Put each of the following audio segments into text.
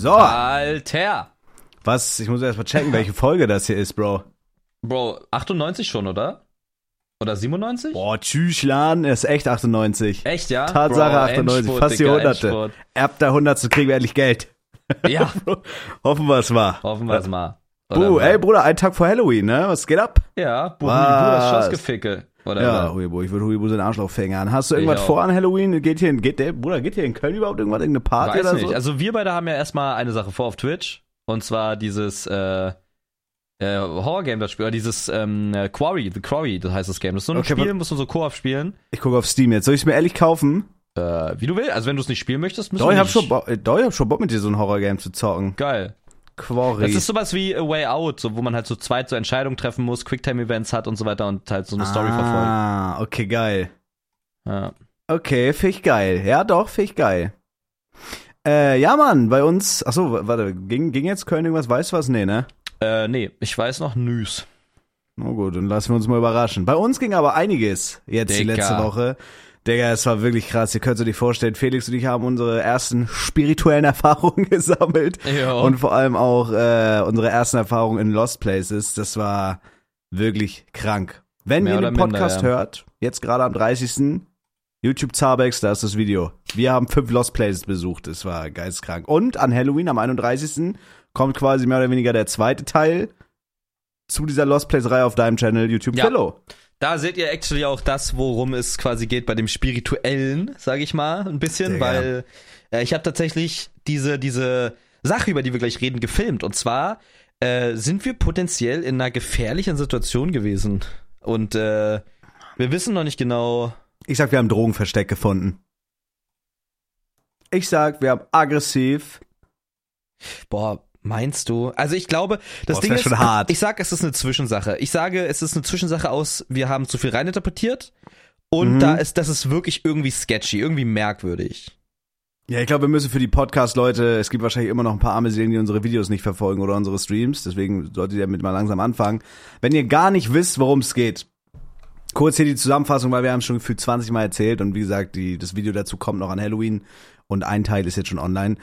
So. Alter. Was? Ich muss erst mal checken, welche Folge das hier ist, Bro. Bro, 98 schon, oder? Oder 97? Boah, tschüss, Laden, ist echt 98. Echt, ja? Tatsache Bro, 98, Endspurt, fast die Digga, Hunderte. Endspurt. Erb der Hundertste, kriegen wir endlich Geld. Ja, Hoffen wir es mal. hoffen wir es mal. Buh, ey Bruder, ein Tag vor Halloween, ne? Was geht ab? Ja, Buh, Was? das Schossgeficke. Oder Ja, was? Huibu, ich würde Huibu seinen Arschloch fingern. Hast du irgendwas vor an Halloween? Geht hier in, geht der, Bruder, geht hier in Köln überhaupt irgendwas, irgendeine Party Weiß oder nicht. so? Also wir beide haben ja erstmal eine Sache vor auf Twitch. Und zwar dieses äh, äh, Horror-Game, das Spiel. Oder dieses ähm, äh, Quarry, The Quarry, das heißt das Game. Das ist so ein Okay, Spiel, musst du so Koop spielen. ich gucke auf Steam jetzt. Soll ich es mir ehrlich kaufen? Äh, wie du willst. Also wenn du es nicht spielen möchtest, müssen Doch, wir ich hab schon, äh, doch, ich hab schon Bock mit dir so ein Horror-Game zu zocken. Geil. Quarry. Das ist sowas wie A Way Out, so, wo man halt so zweit so Entscheidungen treffen muss, Quicktime-Events hat und so weiter und halt so eine Story verfolgt. Ah, okay, geil. Ja. Okay, find ich geil. Ja, doch, find ich geil. Äh, ja, Mann, bei uns, achso, warte, ging, ging jetzt Köln irgendwas, weißt du was? Nee, ne? Äh, nee, ich weiß noch Nüs. Na gut, dann lassen wir uns mal überraschen. Bei uns ging aber einiges jetzt die Digga. letzte Woche. Digga, es war wirklich krass. Ihr könnt euch nicht vorstellen, Felix und ich haben unsere ersten spirituellen Erfahrungen gesammelt. Ja. Und vor allem auch äh, unsere ersten Erfahrungen in Lost Places. Das war wirklich krank. Wenn Mehr ihr den Podcast minder, ja. hört, jetzt gerade am 30. YouTube Zabex, da ist das Video. Wir haben fünf Lost Places besucht. Das war geisteskrank. Und an Halloween, am 31. kommt quasi mehr oder weniger der zweite Teil zu dieser Lost Place-Reihe auf deinem Channel YouTube Ja. Fellow. Da seht ihr actually auch das, worum es quasi geht bei dem Spirituellen, sage ich mal, ein bisschen, Digga. weil äh, ich habe tatsächlich diese, diese Sache, über die wir gleich reden, gefilmt. Und zwar äh, sind wir potenziell in einer gefährlichen Situation gewesen. Und äh, wir wissen noch nicht genau. Ich sag, wir haben Drogenversteck gefunden. Ich sag, wir haben aggressiv. Boah, meinst du? Also ich glaube, das Boah, das Ding wär ist, hart. ich sag, es ist eine Zwischensache. Ich sage, es ist eine Zwischensache aus, wir haben zu viel reininterpretiert und Mhm. da ist, das ist wirklich irgendwie sketchy, irgendwie merkwürdig. Ja, ich glaube, wir müssen für die Podcast-Leute, es gibt wahrscheinlich immer noch ein paar arme Seelen, die unsere Videos nicht verfolgen oder unsere Streams, deswegen solltet ihr damit mal langsam anfangen. Wenn ihr gar nicht wisst, worum es geht, kurz hier die Zusammenfassung, weil wir haben schon gefühlt 20 Mal erzählt und wie gesagt, die, das Video dazu kommt noch an Halloween und ein Teil ist jetzt schon online.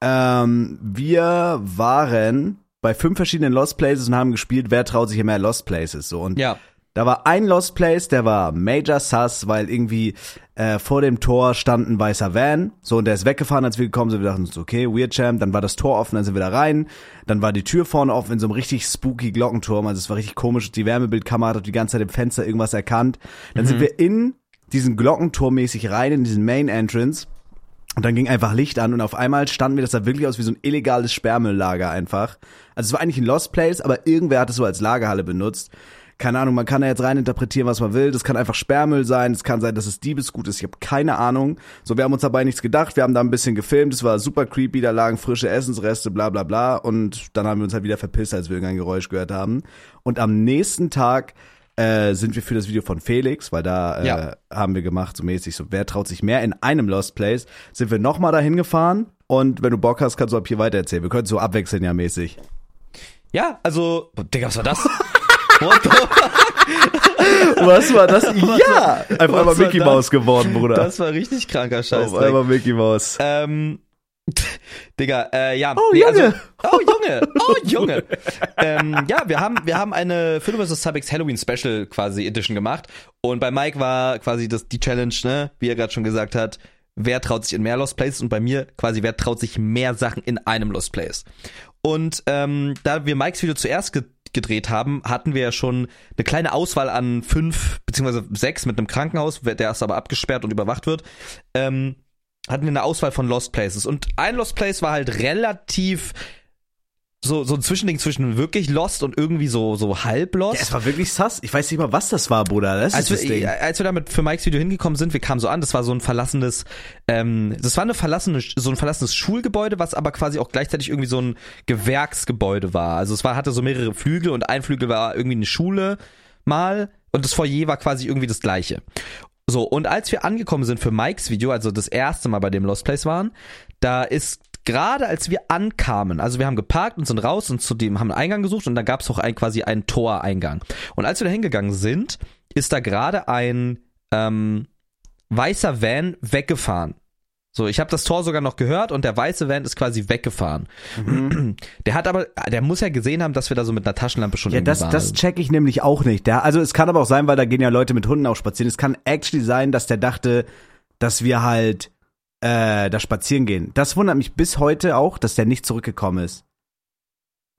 Ähm, wir waren bei fünf verschiedenen Lost Places und haben gespielt, wer traut sich hier mehr Lost Places, so und Ja. da war ein Lost Place, der war Major Sus, weil irgendwie äh, vor dem Tor stand ein weißer Van. So, und der ist weggefahren, als wir gekommen sind. Wir dachten uns, okay, Weird Champ. Dann war das Tor offen, dann sind wir da rein. Dann war die Tür vorne offen in so einem richtig spooky Glockenturm. Also es war richtig komisch. Die Wärmebildkamera hat die ganze Zeit im Fenster irgendwas erkannt. Dann sind wir in diesen Glockenturm mäßig rein, in diesen Main Entrance. Und dann ging einfach Licht an und auf einmal standen wir, das sah wirklich aus wie so ein illegales Sperrmülllager einfach. Also es war eigentlich ein Lost Place, aber irgendwer hat es so als Lagerhalle benutzt. Keine Ahnung, man kann da jetzt rein interpretieren, was man will. Das kann einfach Sperrmüll sein, es kann sein, dass es Diebesgut ist. Ich habe keine Ahnung. So, wir haben uns dabei nichts gedacht. Wir haben da ein bisschen gefilmt. Es war super creepy. Da lagen frische Essensreste, bla bla bla. Und dann haben wir uns halt wieder verpisst, als wir irgendein Geräusch gehört haben. Und am nächsten Tag äh, sind wir für das Video von Felix, weil da äh, Ja. haben wir gemacht, so mäßig, so wer traut sich mehr in einem Lost Place, sind wir nochmal dahin gefahren und wenn du Bock hast, kannst du ab hier weiter erzählen. Wir können so abwechseln ja mäßig. Ja, also, Digga, was war das? What the Was war das? ja! Einfach einmal Mickey? Mouse geworden, Bruder. Das war richtig kranker Scheiß. Auf einmal Mickey Mouse. Ähm, Digga, äh, ja. Oh, nee, Junge. Also, oh, Junge. Oh, Junge. ähm, ja, wir haben, wir haben eine Film vs. Subex Halloween Special quasi Edition gemacht. Und bei Mike war quasi das, die Challenge, ne, wie er gerade schon gesagt hat, wer traut sich in mehr Lost Places und bei mir quasi, wer traut sich mehr Sachen in einem Lost Place. Und ähm, da wir Mikes Video zuerst ge gedreht haben, hatten wir ja schon eine kleine Auswahl an fünf beziehungsweise sechs mit einem Krankenhaus, der ist aber abgesperrt und überwacht wird. Ähm, hatten wir eine Auswahl von Lost Places. Und ein Lost Place war halt relativ so, so ein Zwischending zwischen wirklich Lost und irgendwie so, so halb Lost. Ja, es war wirklich sass. Ich weiß nicht mal, was das war, Bruder. Das als ist das wir, Ding. als wir damit für Mikes Video hingekommen sind, wir kamen so an, das war so ein verlassenes, ähm, das war eine verlassene, so ein verlassenes Schulgebäude, was aber quasi auch gleichzeitig irgendwie so ein Gewerksgebäude war. Also es war, hatte so mehrere Flügel und ein Flügel war irgendwie eine Schule mal und das Foyer war quasi irgendwie das gleiche. So, und als wir angekommen sind für Mikes Video, also das erste Mal bei dem Lost Place waren, da ist gerade als wir ankamen, also wir haben geparkt und sind raus und zu dem haben einen Eingang gesucht und da gab es auch ein, quasi einen Toreingang. Und als wir da hingegangen sind, ist da gerade ein ähm, weißer Van weggefahren. So, ich habe das Tor sogar noch gehört und der weiße Van ist quasi weggefahren. Mhm. Der hat aber, der muss ja gesehen haben, dass wir da so mit einer Taschenlampe schon Ja, das, waren. das check ich nämlich auch nicht. Der, also es kann aber auch sein, weil da gehen ja Leute mit Hunden auch spazieren. Es kann actually sein, dass der dachte, dass wir halt äh, da spazieren gehen. Das wundert mich bis heute auch, dass der nicht zurückgekommen ist.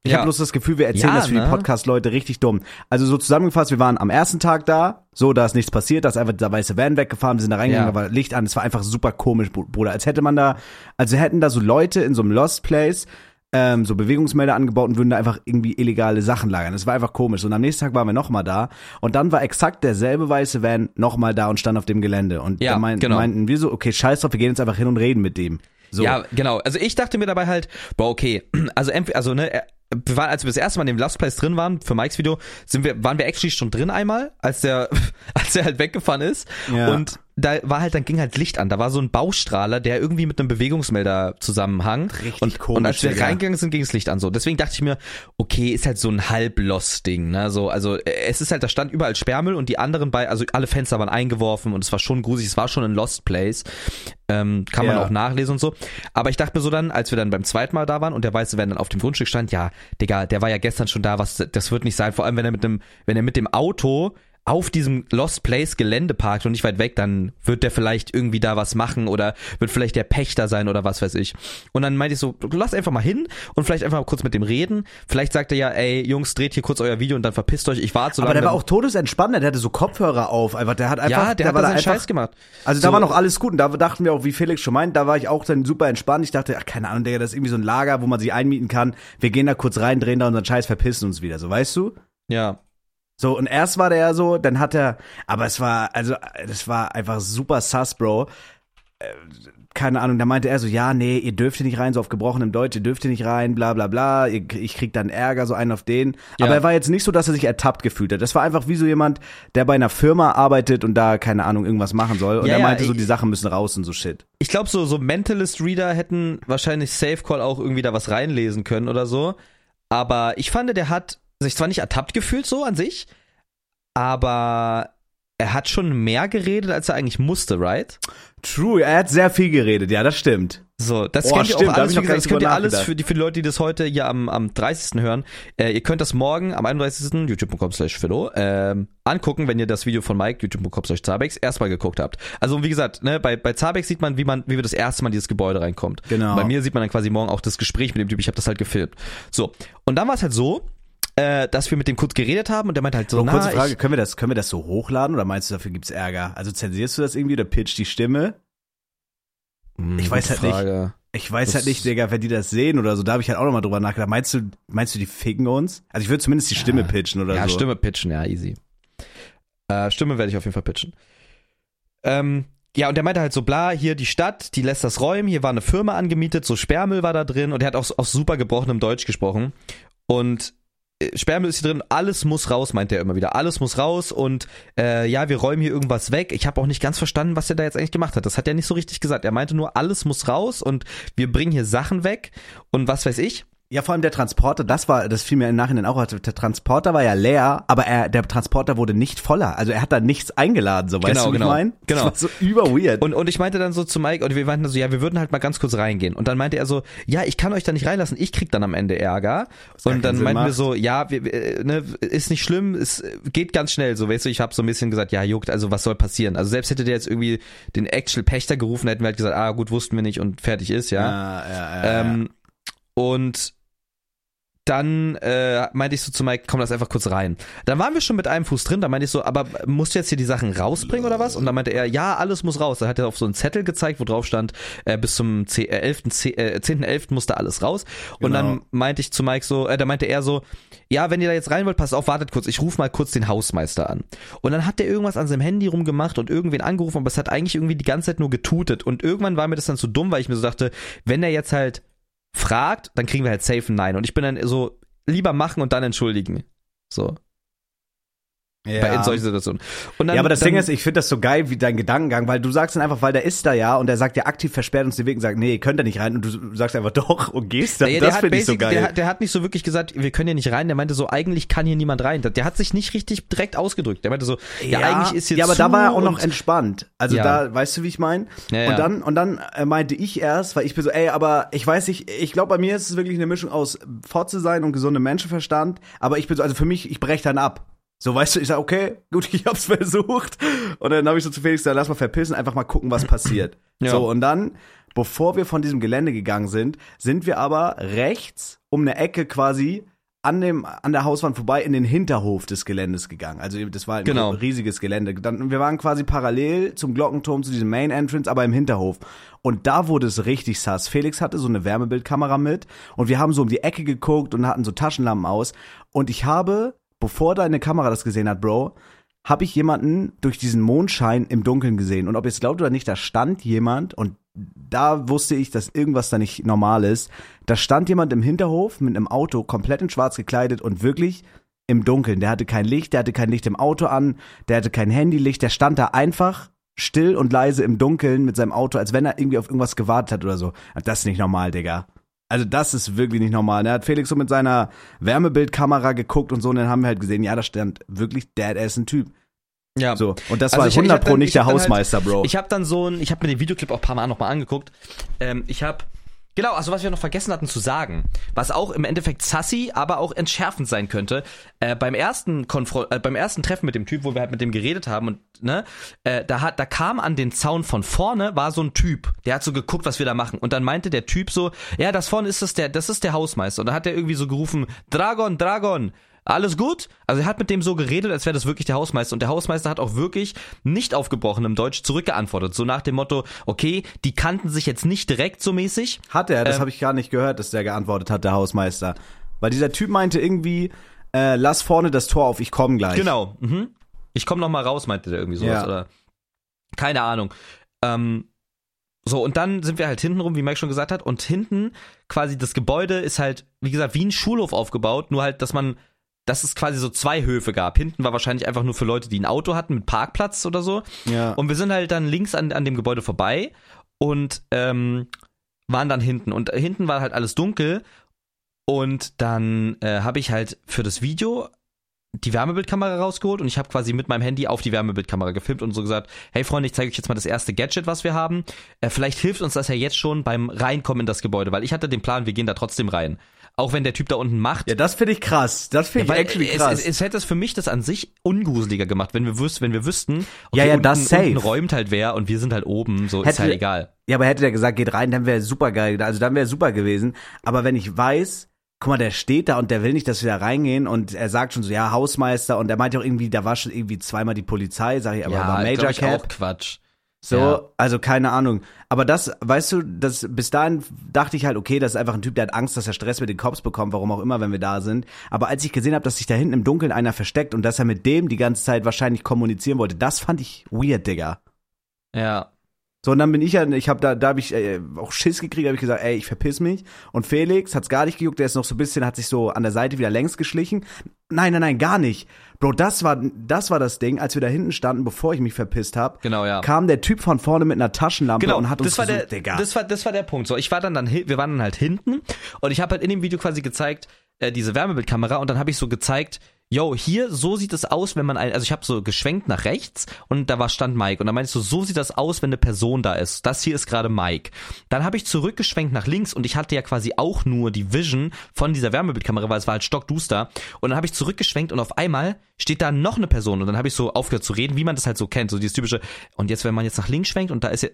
Ich Ja. habe bloß das Gefühl, wir erzählen Ja, das für ne? die Podcast-Leute richtig dumm. Also so zusammengefasst, wir waren am ersten Tag da, so, da ist nichts passiert, da ist einfach der weiße Van weggefahren, wir sind da reingegangen, Ja. da war Licht an, es war einfach super komisch, Br- Bruder. Als hätte man da, also hätten da so Leute in so einem Lost Place ähm, so Bewegungsmelder angebaut und würden da einfach irgendwie illegale Sachen lagern. Das war einfach komisch. Und am nächsten Tag waren wir nochmal da und dann war exakt derselbe weiße Van nochmal da und stand auf dem Gelände. Und Ja, da mein, genau. meinten wir so, okay, scheiß drauf, wir gehen jetzt einfach hin und reden mit dem. So. Ja, genau. Also ich dachte mir dabei halt, boah, okay, also entweder, also ne, wir waren, als wir das erste Mal in dem Last Place drin waren, für Mikes Video, sind wir, waren wir actually schon drin einmal, als der, als der halt weggefahren ist. Ja. Und da war halt, dann ging halt Licht an. Da war so ein Baustrahler, der irgendwie mit einem Bewegungsmelder zusammenhang. Richtig und, komisch, Und als wir Digga. reingegangen sind, ging das Licht an. So, deswegen dachte ich mir, okay, ist halt so ein halb-Lost-Ding, ne? So, also äh, es ist halt, da stand überall Sperrmüll und die anderen bei, also alle Fenster waren eingeworfen und es war schon gruselig, es war schon ein Lost Place. Ähm, kann man Ja. auch nachlesen und so. Aber ich dachte mir so dann, als wir dann beim zweiten Mal da waren und der weiße Van dann auf dem Grundstück stand, ja, Digga, der war ja gestern schon da, was, das wird nicht sein, vor allem wenn er mit dem, wenn er mit dem Auto auf diesem Lost Place Gelände parkt und nicht weit weg, dann wird der vielleicht irgendwie da was machen oder wird vielleicht der Pächter sein oder was weiß ich. Und dann meinte ich so, lass einfach mal hin und vielleicht einfach mal kurz mit dem reden. Vielleicht sagt er ja, ey, Jungs, dreht hier kurz euer Video und dann verpisst euch, ich warte so Aber lange. der war auch todesentspannt, der hatte so Kopfhörer auf, einfach, der hat einfach, ja, der, hat war da da seinen einfach, Scheiß gemacht. Also da So. war noch alles gut und da dachten wir auch, wie Felix schon meint, da war ich auch dann super entspannt. Ich dachte, ach, keine Ahnung, Digga, das ist irgendwie so ein Lager, wo man sich einmieten kann. Wir gehen da kurz rein, drehen da unseren Scheiß, verpissen uns wieder, so weißt du? Ja. So, und erst war der ja so, dann hat er, aber es war, also, das war einfach super sus, Bro. Äh, Keine Ahnung, da meinte er so, ja, nee, ihr dürft hier nicht rein, so auf gebrochenem Deutsch, ihr dürft hier nicht rein, bla bla bla, ich krieg dann Ärger, so einen auf den. Ja. Aber er war jetzt nicht so, dass er sich ertappt gefühlt hat. Das war einfach wie so jemand, der bei einer Firma arbeitet und da, keine Ahnung, irgendwas machen soll. Und Ja, er ja, meinte so, die Sachen müssen raus und so shit. ich glaube, so, so Mentalist-Reader hätten wahrscheinlich Safe Call auch irgendwie da was reinlesen können oder so. Aber ich fand, der hat sich zwar nicht ertappt gefühlt so an sich, aber er hat schon mehr geredet, als er eigentlich musste, right? True, er hat sehr viel geredet, ja, das stimmt. So, das Boah, könnt ihr stimmt, auch da hab alles, wie gesagt, das könnt ihr alles für die, für die Leute, die das heute ja am, am 30. hören, äh, ihr könnt das morgen am 31. youtube.com slash Philo ähm, angucken, wenn ihr das Video von Mike, youtube.com slash Zabex, erstmal geguckt habt. Also wie gesagt, ne, bei, bei Zabex sieht man, wie man, wie wir das erste Mal in dieses Gebäude reinkommt. Genau. Bei mir sieht man dann quasi morgen auch das Gespräch mit dem Typ, ich habe das halt gefilmt. So, und dann war es halt so, äh, dass wir mit dem kurz geredet haben und der meinte halt so, na, kurze Frage, ich, können wir das, können wir das so hochladen oder meinst du, dafür gibt's Ärger? Also zensierst du das irgendwie oder pitcht die Stimme? Hm, ich weiß halt nicht. Frage. Ich weiß Das- halt nicht, Digga, wenn die das sehen oder so, da habe ich halt auch nochmal drüber nachgedacht. Meinst du, meinst du, die ficken uns? Also ich würde zumindest die Stimme pitchen oder Ja, so. Stimme pitchen, ja, easy. Äh, Stimme werde ich auf jeden Fall pitchen. Ähm, ja, und der meinte halt so, bla, hier die Stadt, die lässt das räumen, hier war eine Firma angemietet, so Sperrmüll war da drin und er hat auch auf super gebrochenem Deutsch gesprochen. Und Sperrmüll ist hier drin, alles muss raus, meint er immer wieder. Alles muss raus und äh, ja, wir räumen hier irgendwas weg. Ich habe auch nicht ganz verstanden, was er da jetzt eigentlich gemacht hat. Das hat er nicht so richtig gesagt. Er meinte nur, alles muss raus und wir bringen hier Sachen weg und was weiß ich. Ja, vor allem der Transporter, das war, das fiel mir im Nachhinein auch, der Transporter war ja leer, aber er, der Transporter wurde nicht voller. Also er hat da nichts eingeladen, so weißt Genau, du, wie genau. ich mein? Genau. Das war so über weird. Und, und ich meinte dann so zu Mike, und wir meinten so, ja, wir würden halt mal ganz kurz reingehen. Und dann meinte er so, ja, ich kann euch da nicht reinlassen, ich krieg dann am Ende Ärger. Und dann Sinn meinten wir macht. so, ja, wir, wir, äh, ne, ist nicht schlimm, es äh, geht ganz schnell. So, weißt du, ich habe so ein bisschen gesagt, ja, juckt, also was soll passieren? Also selbst hätte der jetzt irgendwie den Actual Pächter gerufen, hätten wir halt gesagt, ah, gut, wussten wir nicht und fertig ist, ja. ja, ja, ja, ja. Ähm, und dann äh, meinte ich so zu Mike, komm, lass einfach kurz rein. Dann waren wir schon mit einem Fuß drin, da meinte ich so, aber musst du jetzt hier die Sachen rausbringen oder was? Und dann meinte er, ja, alles muss raus. Da hat er auf so einen Zettel gezeigt, wo drauf stand, äh, bis zum 10., äh, 11., 10., äh, 10.11. musste alles raus. Und Genau. dann meinte ich zu Mike so, äh, da meinte er so, ja, wenn ihr da jetzt rein wollt, passt auf, wartet kurz, ich rufe mal kurz den Hausmeister an. Und dann hat der irgendwas an seinem Handy rumgemacht und irgendwen angerufen, aber es hat eigentlich irgendwie die ganze Zeit nur getutet. Und irgendwann war mir das dann zu dumm, weil ich mir so dachte, wenn er jetzt halt fragt, dann kriegen wir halt safe ein Nein. Und ich bin dann so, lieber machen und dann entschuldigen. So. Ja. Bei in solchen Situationen. Dann, ja, aber das dann, Ding ist, ich finde das so geil, wie dein Gedankengang, weil du sagst dann einfach, weil der ist da ja und der sagt ja aktiv versperrt uns den Weg und sagt, nee, ihr könnt da nicht rein und du sagst einfach doch und gehst da. Ja, das finde ich so geil. Der, hat- der hat nicht so wirklich gesagt, wir können hier nicht rein. Der meinte so, eigentlich kann hier niemand rein. Der hat sich nicht richtig direkt ausgedrückt. Der meinte so, ja, eigentlich ist hier Ja, aber zu da war er auch noch entspannt. Also Ja. da, weißt du, wie ich meine? Ja, ja. Und dann und dann äh, meinte ich erst, weil ich bin so, ey, aber ich weiß nicht, ich glaube bei mir ist es wirklich eine Mischung aus Fotze sein und gesundem Menschenverstand, aber ich bin so, also für mich, ich breche dann ab. So, weißt du, ich sag, okay, gut, ich hab's versucht. Und dann habe ich so zu Felix gesagt, lass mal verpissen, einfach mal gucken, was passiert. Ja. So, und dann, bevor wir von diesem Gelände gegangen sind, sind wir aber rechts um eine Ecke quasi an dem an der Hauswand vorbei in den Hinterhof des Geländes gegangen. Also das war ein Genau. riesiges Gelände. Dann wir waren quasi parallel zum Glockenturm zu diesem Main Entrance, aber im Hinterhof. Und da wurde es richtig sass. Felix hatte so eine Wärmebildkamera mit und wir haben so um die Ecke geguckt und hatten so Taschenlampen aus und ich habe, bevor deine Kamera das gesehen hat, Bro, habe ich jemanden durch diesen Mondschein im Dunkeln gesehen. Und ob ihr es glaubt oder nicht, da stand jemand und da wusste ich, dass irgendwas da nicht normal ist. Da stand jemand im Hinterhof mit einem Auto, komplett in schwarz gekleidet und wirklich im Dunkeln. Der hatte kein Licht, der hatte kein Licht im Auto an, der hatte kein Handylicht, der stand da einfach still und leise im Dunkeln mit seinem Auto, als wenn er irgendwie auf irgendwas gewartet hat oder so. Das ist nicht normal, Digga. Also das ist wirklich nicht normal. Da hat Felix so mit seiner Wärmebildkamera geguckt und so und dann haben wir halt gesehen, ja, da stand wirklich dead ass ein Typ. Ja. So. Und das Also war ich- ich 100 hab pro dann- nicht ich der dann halt- Hausmeister, Bro. Ich habe dann so ein, ich habe mir den Videoclip auch ein paar Mal nochmal angeguckt. Ähm, ich habe Genau, also was wir noch vergessen hatten zu sagen, was auch im Endeffekt sassy, aber auch entschärfend sein könnte. Äh, beim ersten Konfro äh, beim ersten Treffen mit dem Typ, wo wir halt mit dem geredet haben und ne, äh, da hat, da kam an den Zaun von vorne war so ein Typ, der hat so geguckt, was wir da machen und dann meinte der Typ so, ja, das vorne ist das der, das ist der Hausmeister und dann hat er irgendwie so gerufen, Dragon, Dragon. Alles gut? Also er hat mit dem so geredet, als wäre das wirklich der Hausmeister. Und der Hausmeister hat auch wirklich nicht aufgebrochen im Deutsch zurückgeantwortet. So nach dem Motto, okay, die kannten sich jetzt nicht direkt so mäßig. Hat er, das Ähm, habe ich gar nicht gehört, dass der geantwortet hat, der Hausmeister. Weil dieser Typ meinte irgendwie, äh, lass vorne das Tor auf, ich komme gleich. Genau. Mhm. Ich komme noch mal raus, meinte der irgendwie sowas. Ja. Oder keine Ahnung. Ähm, so, und dann sind wir halt hinten rum, wie Mike schon gesagt hat. Und hinten quasi das Gebäude ist halt, wie gesagt, wie ein Schulhof aufgebaut. Nur halt, dass man, dass es quasi so zwei Höfe gab. Hinten war wahrscheinlich einfach nur für Leute, die ein Auto hatten mit Parkplatz oder so. Ja. Und wir sind halt dann links an, an dem Gebäude vorbei und ähm, waren dann hinten. Und hinten war halt alles dunkel. Und dann äh, habe ich halt für das Video die Wärmebildkamera rausgeholt und ich habe quasi mit meinem Handy auf die Wärmebildkamera gefilmt und so gesagt, hey Freunde, ich zeige euch jetzt mal das erste Gadget, was wir haben. Äh, vielleicht hilft uns das ja jetzt schon beim Reinkommen in das Gebäude, weil ich hatte den Plan, wir gehen da trotzdem rein. Auch wenn der Typ da unten macht. ja, das finde ich krass. Das finde Ja, ich actually es, krass. es, es hätte es für mich das an sich ungruseliger gemacht, wenn wir, wüs wenn wir wüssten, Ja, ja, unten, das safe. unten räumt halt wer und wir sind halt oben, so ist Hätte- halt egal. ja, aber hätte der gesagt, geht rein, dann wäre super geil. Also dann wäre super gewesen. Aber wenn ich weiß, guck mal, der steht da und der will nicht, dass wir da reingehen und er sagt schon so, ja, Hausmeister und er meint auch irgendwie, da war schon irgendwie zweimal die Polizei, sag ich, aber war Major Cap. auch Quatsch. So, Ja. also keine Ahnung. Aber das, weißt du, das, bis dahin dachte ich halt, okay, das ist einfach ein Typ, der hat Angst, dass er Stress mit den Cops bekommt, warum auch immer, wenn wir da sind. Aber als ich gesehen habe, dass sich da hinten im Dunkeln einer versteckt und dass er mit dem die ganze Zeit wahrscheinlich kommunizieren wollte, das fand ich weird, Digga. Ja. So, und dann bin ich ja, ich habe da, da habe ich äh, auch Schiss gekriegt, habe ich gesagt, ey, ich verpiss mich. Und Felix hat's gar nicht gejuckt, der ist noch so ein bisschen, hat sich so an der Seite wieder längs geschlichen. Nein, nein, nein, gar nicht. Bro, das war, das war das Ding, als wir da hinten standen, bevor ich mich verpisst hab, Genau, ja. kam der Typ von vorne mit einer Taschenlampe Genau, und hat uns das war gesucht, der, Digga. das war, das war der Punkt. So, ich war dann dann, wir waren dann halt hinten und ich habe halt in dem Video quasi gezeigt, äh, diese Wärmebildkamera und dann habe ich so gezeigt, yo, hier, so sieht es aus, wenn man ein, also ich habe so geschwenkt nach rechts und da war stand Mike und dann meinst du, so sieht das aus, wenn eine Person da ist. Das hier ist gerade Mike. Dann habe ich zurückgeschwenkt nach links und ich hatte ja quasi auch nur die Vision von dieser Wärmebildkamera, weil es war halt stockduster und dann habe ich zurückgeschwenkt und auf einmal steht da noch eine Person und dann habe ich so aufgehört zu reden, wie man das halt so kennt, so dieses typische und jetzt wenn man jetzt nach links schwenkt und da ist ja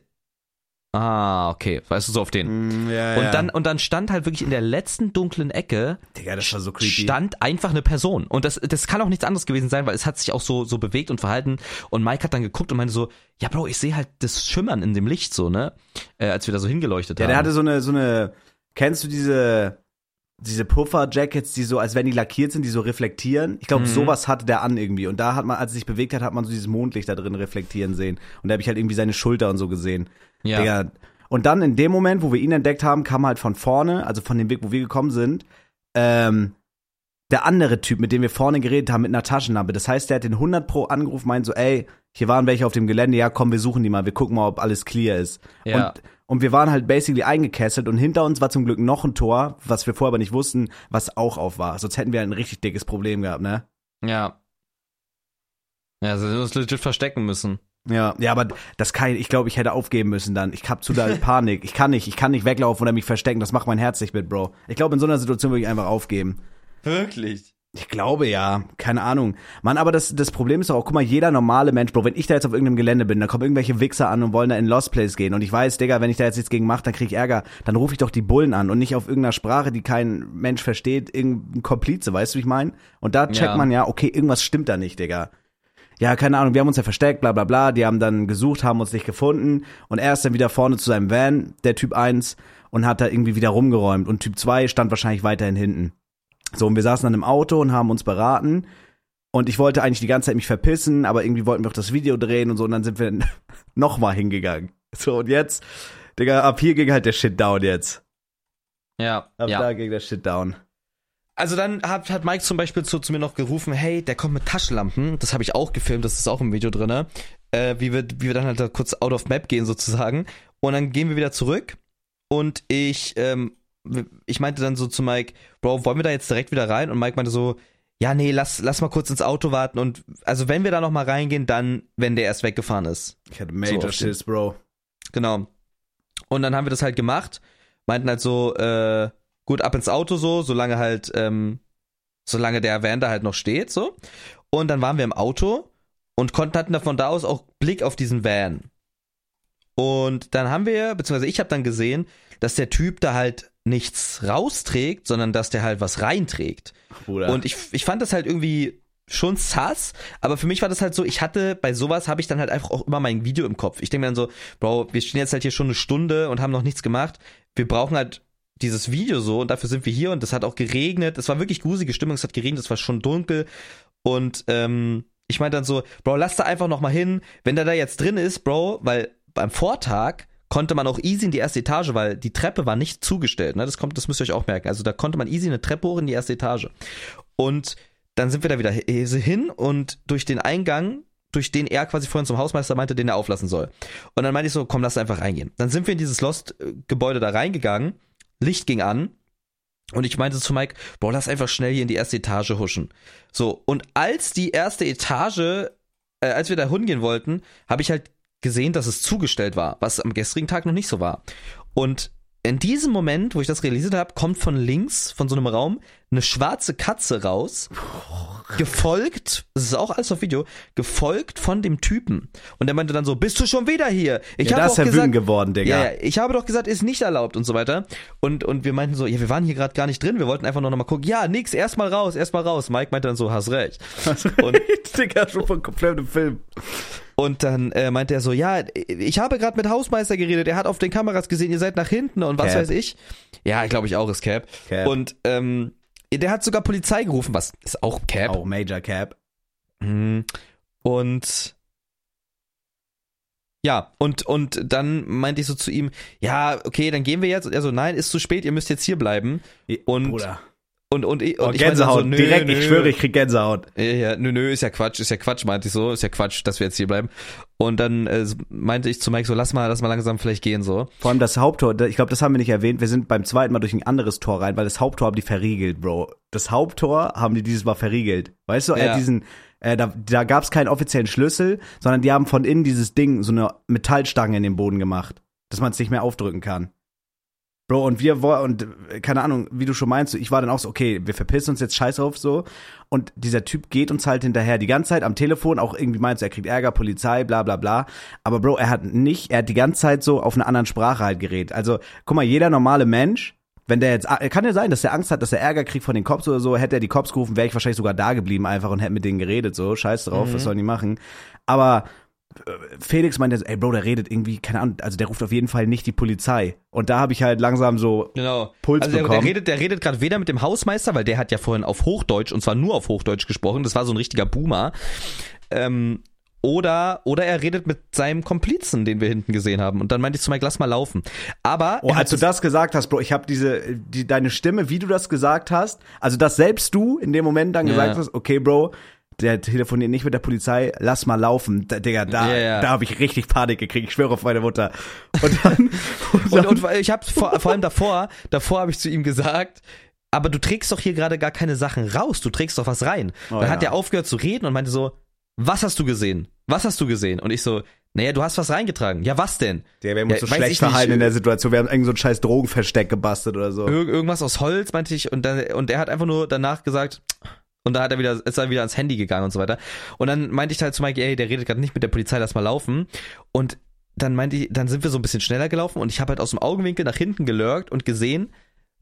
Ah, okay, weißt du so auf den. Mm, ja, Und ja. dann und dann stand halt wirklich in der letzten dunklen Ecke Digga, das war so creepy. stand einfach eine Person und das das kann auch nichts anderes gewesen sein, weil es hat sich auch so so bewegt und verhalten und Mike hat dann geguckt und meinte so, ja Bro, ich sehe halt das Schimmern in dem Licht so, ne? Äh, als wir da so hingeleuchtet ja, haben. der hatte so eine, so eine, kennst du diese, diese Puffer-Jackets, die so, als wenn die lackiert sind, die so reflektieren? Ich glaube, Mhm. sowas hatte der an irgendwie. Und da hat man, als er sich bewegt hat, hat man so dieses Mondlicht da drin reflektieren sehen. Und da habe ich halt irgendwie seine Schulter und so gesehen. Ja. Digga. Und dann in dem Moment, wo wir ihn entdeckt haben, kam halt von vorne, also von dem Weg, wo wir gekommen sind, ähm, der andere Typ, mit dem wir vorne geredet haben, mit einer Taschenlampe. Das heißt, der hat den 100 Pro angerufen, meint so, ey, hier waren welche auf dem Gelände, ja komm, wir suchen die mal, wir gucken mal, ob alles clear ist. Ja. Und, und wir waren halt basically eingekesselt und hinter uns war zum Glück noch ein Tor, was wir vorher aber nicht wussten, was auch auf war. Sonst hätten wir ein richtig dickes Problem gehabt, ne? Ja. Ja, sie hätten uns legit verstecken müssen. Ja, ja, aber das kann ich, ich glaube, ich hätte aufgeben müssen dann. Ich hab zu da Panik. Ich kann nicht, ich kann nicht weglaufen oder mich verstecken. Das macht mein Herz nicht mit, Bro. Ich glaube, in so einer Situation würde ich einfach aufgeben. Wirklich? Ich glaube ja, keine Ahnung. Mann, aber das, das Problem ist doch auch, guck mal, jeder normale Mensch, Bro, wenn ich da jetzt auf irgendeinem Gelände bin, da kommen irgendwelche Wichser an und wollen da in Lost Place gehen und ich weiß, Digga, wenn ich da jetzt nichts gegen mache, dann krieg ich Ärger, dann rufe ich doch die Bullen an und nicht auf irgendeiner Sprache, die kein Mensch versteht, irgendein Komplize, weißt du, wie ich meine? Und da checkt Ja. man ja, okay, irgendwas stimmt da nicht, Digga. Ja, keine Ahnung, wir haben uns ja versteckt, bla bla bla, die haben dann gesucht, haben uns nicht gefunden und er ist dann wieder vorne zu seinem Van, der Typ 1, und hat da irgendwie wieder rumgeräumt und Typ 2 stand wahrscheinlich weiterhin hinten. So, und wir saßen dann im Auto und haben uns beraten. Und ich wollte eigentlich die ganze Zeit mich verpissen, aber irgendwie wollten wir auch das Video drehen und so, und dann sind wir nochmal hingegangen. So, und jetzt, Digga, ab hier ging halt der Shit down jetzt. Ja. Ab ja. da ging der Shit down. Also dann hat, hat Mike zum Beispiel zu, zu mir noch gerufen, hey, der kommt mit Taschenlampen. Das habe ich auch gefilmt, das ist auch im Video drinne. Äh, wie, wir, wie wir dann halt da kurz out of map gehen sozusagen. Und dann gehen wir wieder zurück. Und ich, ähm, ich meinte dann so zu Mike, Bro, wollen wir da jetzt direkt wieder rein? Und Mike meinte so, ja, nee, lass, lass mal kurz ins Auto warten. Und also wenn wir da noch mal reingehen, dann, wenn der erst weggefahren ist. Ich hatte So, Major den- Schiss, Bro. Genau. Und dann haben wir das halt gemacht, meinten halt so, äh, gut, ab ins Auto so, solange halt, ähm, solange der Van da halt noch steht, so. Und dann waren wir im Auto und konnten, hatten da von da aus auch Blick auf diesen Van. Und dann haben wir, beziehungsweise ich habe dann gesehen, dass der Typ da halt nichts rausträgt, sondern dass der halt was reinträgt. Bruder. Und ich, ich fand das halt irgendwie schon sass, aber für mich war das halt so, ich hatte bei sowas habe ich dann halt einfach auch immer mein Video im Kopf. Ich denke mir dann so, Bro, wir stehen jetzt halt hier schon eine Stunde und haben noch nichts gemacht. Wir brauchen halt dieses Video so und dafür sind wir hier und es hat auch geregnet. Es war wirklich gruselige Stimmung, es hat geregnet, es war schon dunkel und ähm, ich meinte dann so, Bro, lass da einfach noch mal hin, wenn der da jetzt drin ist, Bro, weil beim Vortag konnte man auch easy in die erste Etage, weil die Treppe war nicht zugestellt, ne? Das kommt, das müsst ihr euch auch merken. Also da konnte man easy eine Treppe hoch in die erste Etage. Und dann sind wir da wieder hin und durch den Eingang, durch den er quasi vorhin zum Hausmeister meinte, den er auflassen soll. Und dann meinte ich so, komm, lass einfach reingehen. Dann sind wir in dieses Lost-Gebäude da reingegangen, Licht ging an und ich meinte zu Mike, Bro, lass einfach schnell hier in die erste Etage huschen. So, und als die erste Etage, äh, als wir da hingehen wollten, habe ich halt gesehen, dass es zugestellt war, was am gestrigen Tag noch nicht so war. Und in diesem Moment, wo ich das realisiert habe, kommt von links, von so einem Raum, eine schwarze Katze raus, gefolgt, das ist auch alles auf Video, gefolgt von dem Typen. Und der meinte dann so, bist du schon wieder hier? Ich ja, habe auch gesagt, wütend geworden, Digga. ja, ja, ich habe doch gesagt, ist nicht erlaubt und so weiter. Und, und wir meinten so, ja, wir waren hier gerade gar nicht drin, wir wollten einfach nur noch mal gucken. Ja, nix, erstmal raus, erstmal raus. Mike meinte dann so, hast recht. Und, Digga, schon von komplett im Film. Und dann äh, meinte er so, ja, ich habe gerade mit Hausmeister geredet, er hat auf den Kameras gesehen, ihr seid nach hinten und was Cap. weiß ich. Ja, glaube ich auch, ist Cap. Cap. Und ähm, der hat sogar Polizei gerufen, was ist auch Cap. Auch Major Cap. Mhm. Und ja, und, und dann meinte ich so zu ihm, ja, okay, dann gehen wir jetzt. Und er so, nein, ist zu spät, ihr müsst jetzt hier bleiben. Und, Bruder. Und, und, ich- und Oh, ich Gänsehaut. so, nö, Direkt, nö. ich schwöre, ich krieg Gänsehaut. Ja, ja, nö, nö, ist ja Quatsch, ist ja Quatsch, meinte ich so, ist ja Quatsch, dass wir jetzt hier bleiben. Und dann äh, meinte ich zu Mike so, lass mal, lass mal langsam vielleicht gehen so. Vor allem das Haupttor, ich glaube, das haben wir nicht erwähnt. Wir sind beim zweiten Mal durch ein anderes Tor rein, weil das Haupttor haben die verriegelt, Bro. Das Haupttor haben die dieses Mal verriegelt. Weißt du, er Ja. hat diesen, äh, da, da gab es keinen offiziellen Schlüssel, sondern die haben von innen dieses Ding, so eine Metallstange in den Boden gemacht, dass man es nicht mehr aufdrücken kann. Bro, und wir wollen, und äh, keine Ahnung, wie du schon meinst, ich war dann auch so, okay, wir verpissen uns jetzt scheiß drauf so. Und dieser Typ geht uns halt hinterher die ganze Zeit am Telefon, auch irgendwie meinst du, er kriegt Ärger, Polizei, bla bla bla. Aber Bro, er hat nicht, er hat die ganze Zeit so auf einer anderen Sprache halt geredet. Also, guck mal, jeder normale Mensch, wenn der jetzt, kann ja sein, dass der Angst hat, dass er Ärger kriegt von den Cops oder so, hätte er die Cops gerufen, wäre ich wahrscheinlich sogar da geblieben einfach und hätte mit denen geredet, so, scheiß drauf, was sollen die machen. Aber Felix meinte, ey Bro, der redet irgendwie, keine Ahnung, also der ruft auf jeden Fall nicht die Polizei. Und da habe ich halt langsam so, Genau. Puls also der, der bekommen. redet, der redet gerade weder mit dem Hausmeister, weil der hat ja vorhin auf Hochdeutsch und zwar nur auf Hochdeutsch gesprochen. Das war so ein richtiger Boomer. Ähm, Oder, oder er redet mit seinem Komplizen, den wir hinten gesehen haben. Und dann meinte ich zu Mike, lass mal laufen. Aber. Oh, als du das gesagt hast, Bro, ich habe diese, die, deine Stimme, wie du das gesagt hast, also dass selbst du in dem Moment dann Ja. gesagt hast, okay, Bro, der telefoniert nicht mit der Polizei, lass mal laufen. Da, Digga, da, Ja, ja. da habe ich richtig Panik gekriegt, ich schwöre auf meine Mutter. Und dann, Und, und ich habe vor, vor allem davor, davor habe ich zu ihm gesagt, aber du trägst doch hier gerade gar keine Sachen raus, du trägst doch was rein. Oh, dann hat ja. er aufgehört zu reden und meinte so, was hast du gesehen? Was hast du gesehen? Und ich so, naja, du hast was reingetragen. Ja, was denn? der wäre uns Ja, so schlecht verhalten in der Situation. Wir haben irgend so ein scheiß Drogenversteck gebastelt oder so. Ir irgendwas aus Holz, meinte ich, und, dann, und er hat einfach nur danach gesagt, und da hat er wieder, ist er wieder ans Handy gegangen und so weiter. Und dann meinte ich halt zu Mike, ey, der redet gerade nicht mit der Polizei, lass mal laufen. Und dann meinte ich, dann sind wir so ein bisschen schneller gelaufen und ich habe halt aus dem Augenwinkel nach hinten gelurkt und gesehen,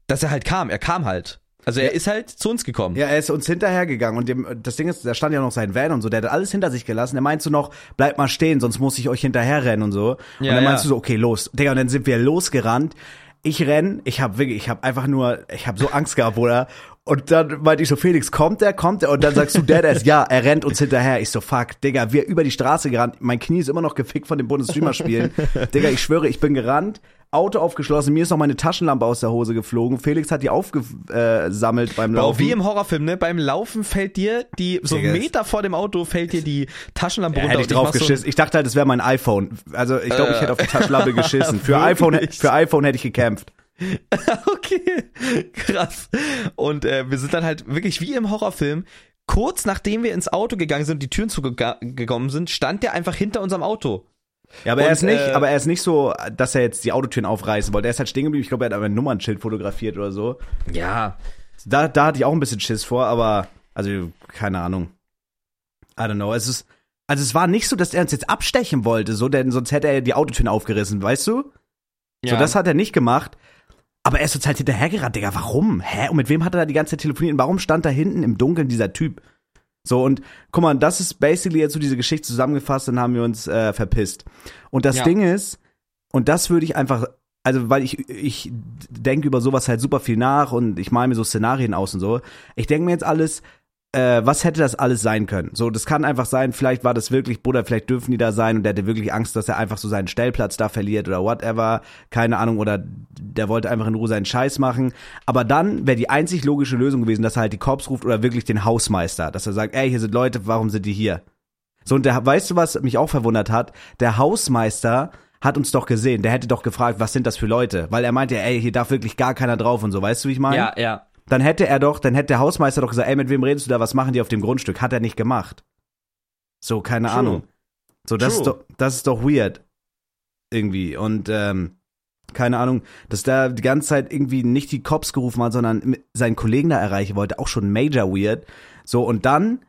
dass er halt kam. Er kam halt. Also er Ja. ist halt zu uns gekommen. Ja, er ist uns hinterhergegangen und dem, das Ding ist, da stand ja noch sein Van und so, der hat alles hinter sich gelassen. Er meint so noch, bleibt mal stehen, sonst muss ich euch hinterherrennen und so. und Ja, dann ja. meinst du so, okay, los. Digga, und dann sind wir losgerannt. Ich renn, ich hab wirklich, ich hab einfach nur, ich hab so Angst gehabt, Bruder. Und dann meinte ich so, Felix, kommt er, kommt er? Und dann sagst du, der, der ist, ja, er rennt uns hinterher. Ich so, fuck, Digga, wir über die Straße gerannt. Mein Knie ist immer noch gefickt von dem Bundesstreamer-Spielen. Digga, ich schwöre, ich bin gerannt, Auto aufgeschlossen, mir ist noch meine Taschenlampe aus der Hose geflogen. Felix hat die aufgesammelt beim Bro, Laufen. wie im Horrorfilm, ne? Beim Laufen fällt dir die, so einen Meter vor dem Auto fällt dir die Taschenlampe Ja, runter. hätte ich drauf so- geschissen. Ich dachte halt, es wäre mein iPhone. Also ich glaube, ich Äh. hätte auf die Taschenlampe geschissen. Für iPhone, für iPhone hätte ich gekämpft. Okay, krass. Und äh, wir sind dann halt wirklich wie im Horrorfilm. Kurz nachdem wir ins Auto gegangen sind und die Türen zugekommen sind, stand der einfach hinter unserem Auto. Ja, aber er Und, ist nicht, äh, aber er ist nicht so, dass er jetzt die Autotüren aufreißen wollte. Er ist halt stehen geblieben. Ich glaube, er hat aber ein Nummernschild fotografiert oder so. Ja. Da, da hatte ich auch ein bisschen Schiss vor, aber also keine Ahnung. I don't know. Es ist, also es war nicht so, dass er uns jetzt abstechen wollte, so, denn sonst hätte er die Autotüren aufgerissen, weißt du? So, das hat er nicht gemacht. Aber er ist uns halt hinterhergerannt, Digga. Warum? Hä? Und mit wem hat er da die ganze Zeit telefoniert? Und warum stand da hinten im Dunkeln dieser Typ? So, und guck mal, das ist basically jetzt so diese Geschichte zusammengefasst, dann haben wir uns äh, verpisst. Und das Ja. Ding ist, und das würde ich einfach, also weil ich, ich denke über sowas halt super viel nach und ich male mir so Szenarien aus und so. Ich denke mir jetzt alles, äh, was hätte das alles sein können? So, das kann einfach sein, vielleicht war das wirklich, Bruder, vielleicht dürfen die da sein und der hatte wirklich Angst, dass er einfach so seinen Stellplatz da verliert oder whatever, keine Ahnung, oder der wollte einfach in Ruhe seinen Scheiß machen. Aber dann wäre die einzig logische Lösung gewesen, dass er halt die Cops ruft oder wirklich den Hausmeister, dass er sagt, ey, hier sind Leute, warum sind die hier? So, und der, weißt du, was mich auch verwundert hat? Der Hausmeister hat uns doch gesehen, der hätte doch gefragt, was sind das für Leute? Weil er meinte, ey, hier darf wirklich gar keiner drauf und so, weißt du, wie ich meine? Ja, ja. Dann hätte er doch, dann hätte der Hausmeister doch gesagt, ey, mit wem redest du da, was machen die auf dem Grundstück? Hat er nicht gemacht. So, keine True. Ahnung. So, das True. ist doch, das ist doch weird. Irgendwie. Und, ähm, keine Ahnung, dass da die ganze Zeit irgendwie nicht die Cops gerufen hat, sondern seinen Kollegen da erreichen wollte, auch schon major weird. So, und dann,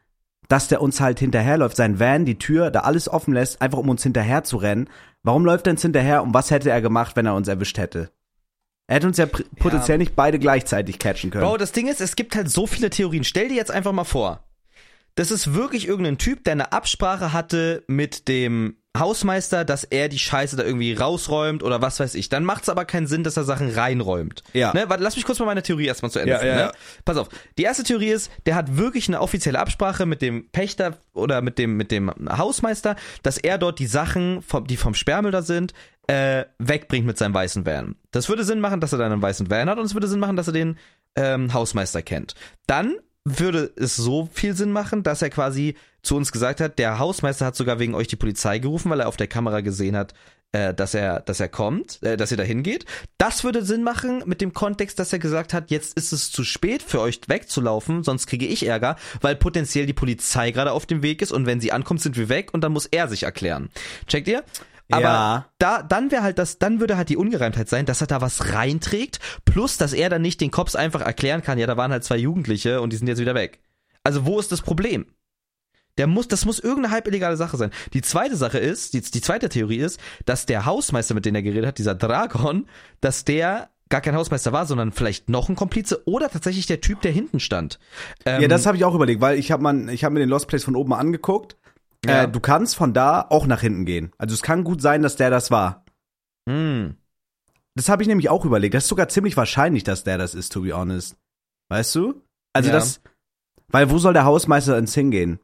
dass der uns halt hinterherläuft, sein Van, die Tür, da alles offen lässt, einfach um uns hinterher zu rennen. Warum läuft er uns hinterher und was hätte er gemacht, wenn er uns erwischt hätte? Er hätte uns ja potenziell nicht beide gleichzeitig catchen können. Bro, das Ding ist, es gibt halt so viele Theorien. Stell dir jetzt einfach mal vor, das ist wirklich irgendein Typ, der eine Absprache hatte mit dem Hausmeister, dass er die Scheiße da irgendwie rausräumt oder was weiß ich. Dann macht es aber keinen Sinn, dass er Sachen reinräumt. Ja. Ne? Warte, lass mich kurz mal meine Theorie erstmal zu Ende Ja, ja, ne? ja. Pass auf. Die erste Theorie ist, der hat wirklich eine offizielle Absprache mit dem Pächter oder mit dem, mit dem Hausmeister, dass er dort die Sachen, vom, die vom Sperrmüll da sind, äh, wegbringt mit seinem weißen Van. Das würde Sinn machen, dass er dann einen weißen Van hat und es würde Sinn machen, dass er den ähm, Hausmeister kennt. Dann würde es so viel Sinn machen, dass er quasi zu uns gesagt hat, der Hausmeister hat sogar wegen euch die Polizei gerufen, weil er auf der Kamera gesehen hat, äh, dass er, dass er kommt, äh, dass ihr da hingeht. Das würde Sinn machen mit dem Kontext, dass er gesagt hat, jetzt ist es zu spät für euch wegzulaufen, sonst kriege ich Ärger, weil potenziell die Polizei gerade auf dem Weg ist und wenn sie ankommt, sind wir weg und dann muss er sich erklären. Checkt ihr? Aber Ja. da, dann wäre halt das, dann würde halt die Ungereimtheit sein, dass er da was reinträgt, plus, dass er dann nicht den Cops einfach erklären kann, ja, da waren halt zwei Jugendliche und die sind jetzt wieder weg. Also, wo ist das Problem? Der muss, das muss irgendeine halb illegale Sache sein. Die zweite Sache ist, die, die zweite Theorie ist, dass der Hausmeister, mit dem er geredet hat, dieser Dragon, dass der gar kein Hausmeister war, sondern vielleicht noch ein Komplize oder tatsächlich der Typ, der hinten stand. Ähm, Ja, das habe ich auch überlegt, weil ich habe man, ich habe mir den Lost Place von oben mal angeguckt. Ja. Äh, du kannst von da auch nach hinten gehen. Also es kann gut sein, dass der das war. mh. Das habe ich nämlich auch überlegt. Das ist sogar ziemlich wahrscheinlich, dass der das ist, to be honest. Weißt du? Also Ja. das, weil wo soll der Hausmeister ins hingehen?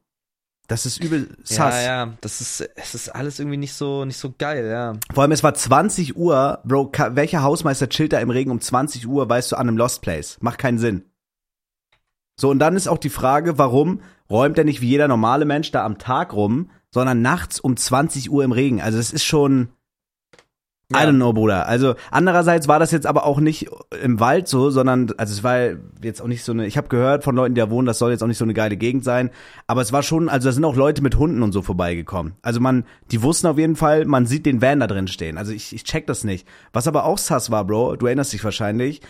Das ist übel sass. Ja, ja, das ist, es ist alles irgendwie nicht so, nicht so geil, ja. Vor allem, es war 20 Uhr, Bro, welcher Hausmeister chillt da im Regen um 20 Uhr, weißt du, an einem Lost Place? Macht keinen Sinn. So, und dann ist auch die Frage, warum räumt er nicht wie jeder normale Mensch da am Tag rum, sondern nachts um 20 Uhr im Regen? Also, das ist schon, I Ja. don't know, Bruder. Also, andererseits war das jetzt aber auch nicht im Wald so, sondern, also, es war jetzt auch nicht so eine, ich habe gehört von Leuten, die da wohnen, das soll jetzt auch nicht so eine geile Gegend sein, aber es war schon, also, da sind auch Leute mit Hunden und so vorbeigekommen. Also, man, die wussten auf jeden Fall, man sieht den Van da drin stehen. Also, ich, ich check das nicht. Was aber auch sass war, Bro, du erinnerst dich wahrscheinlich,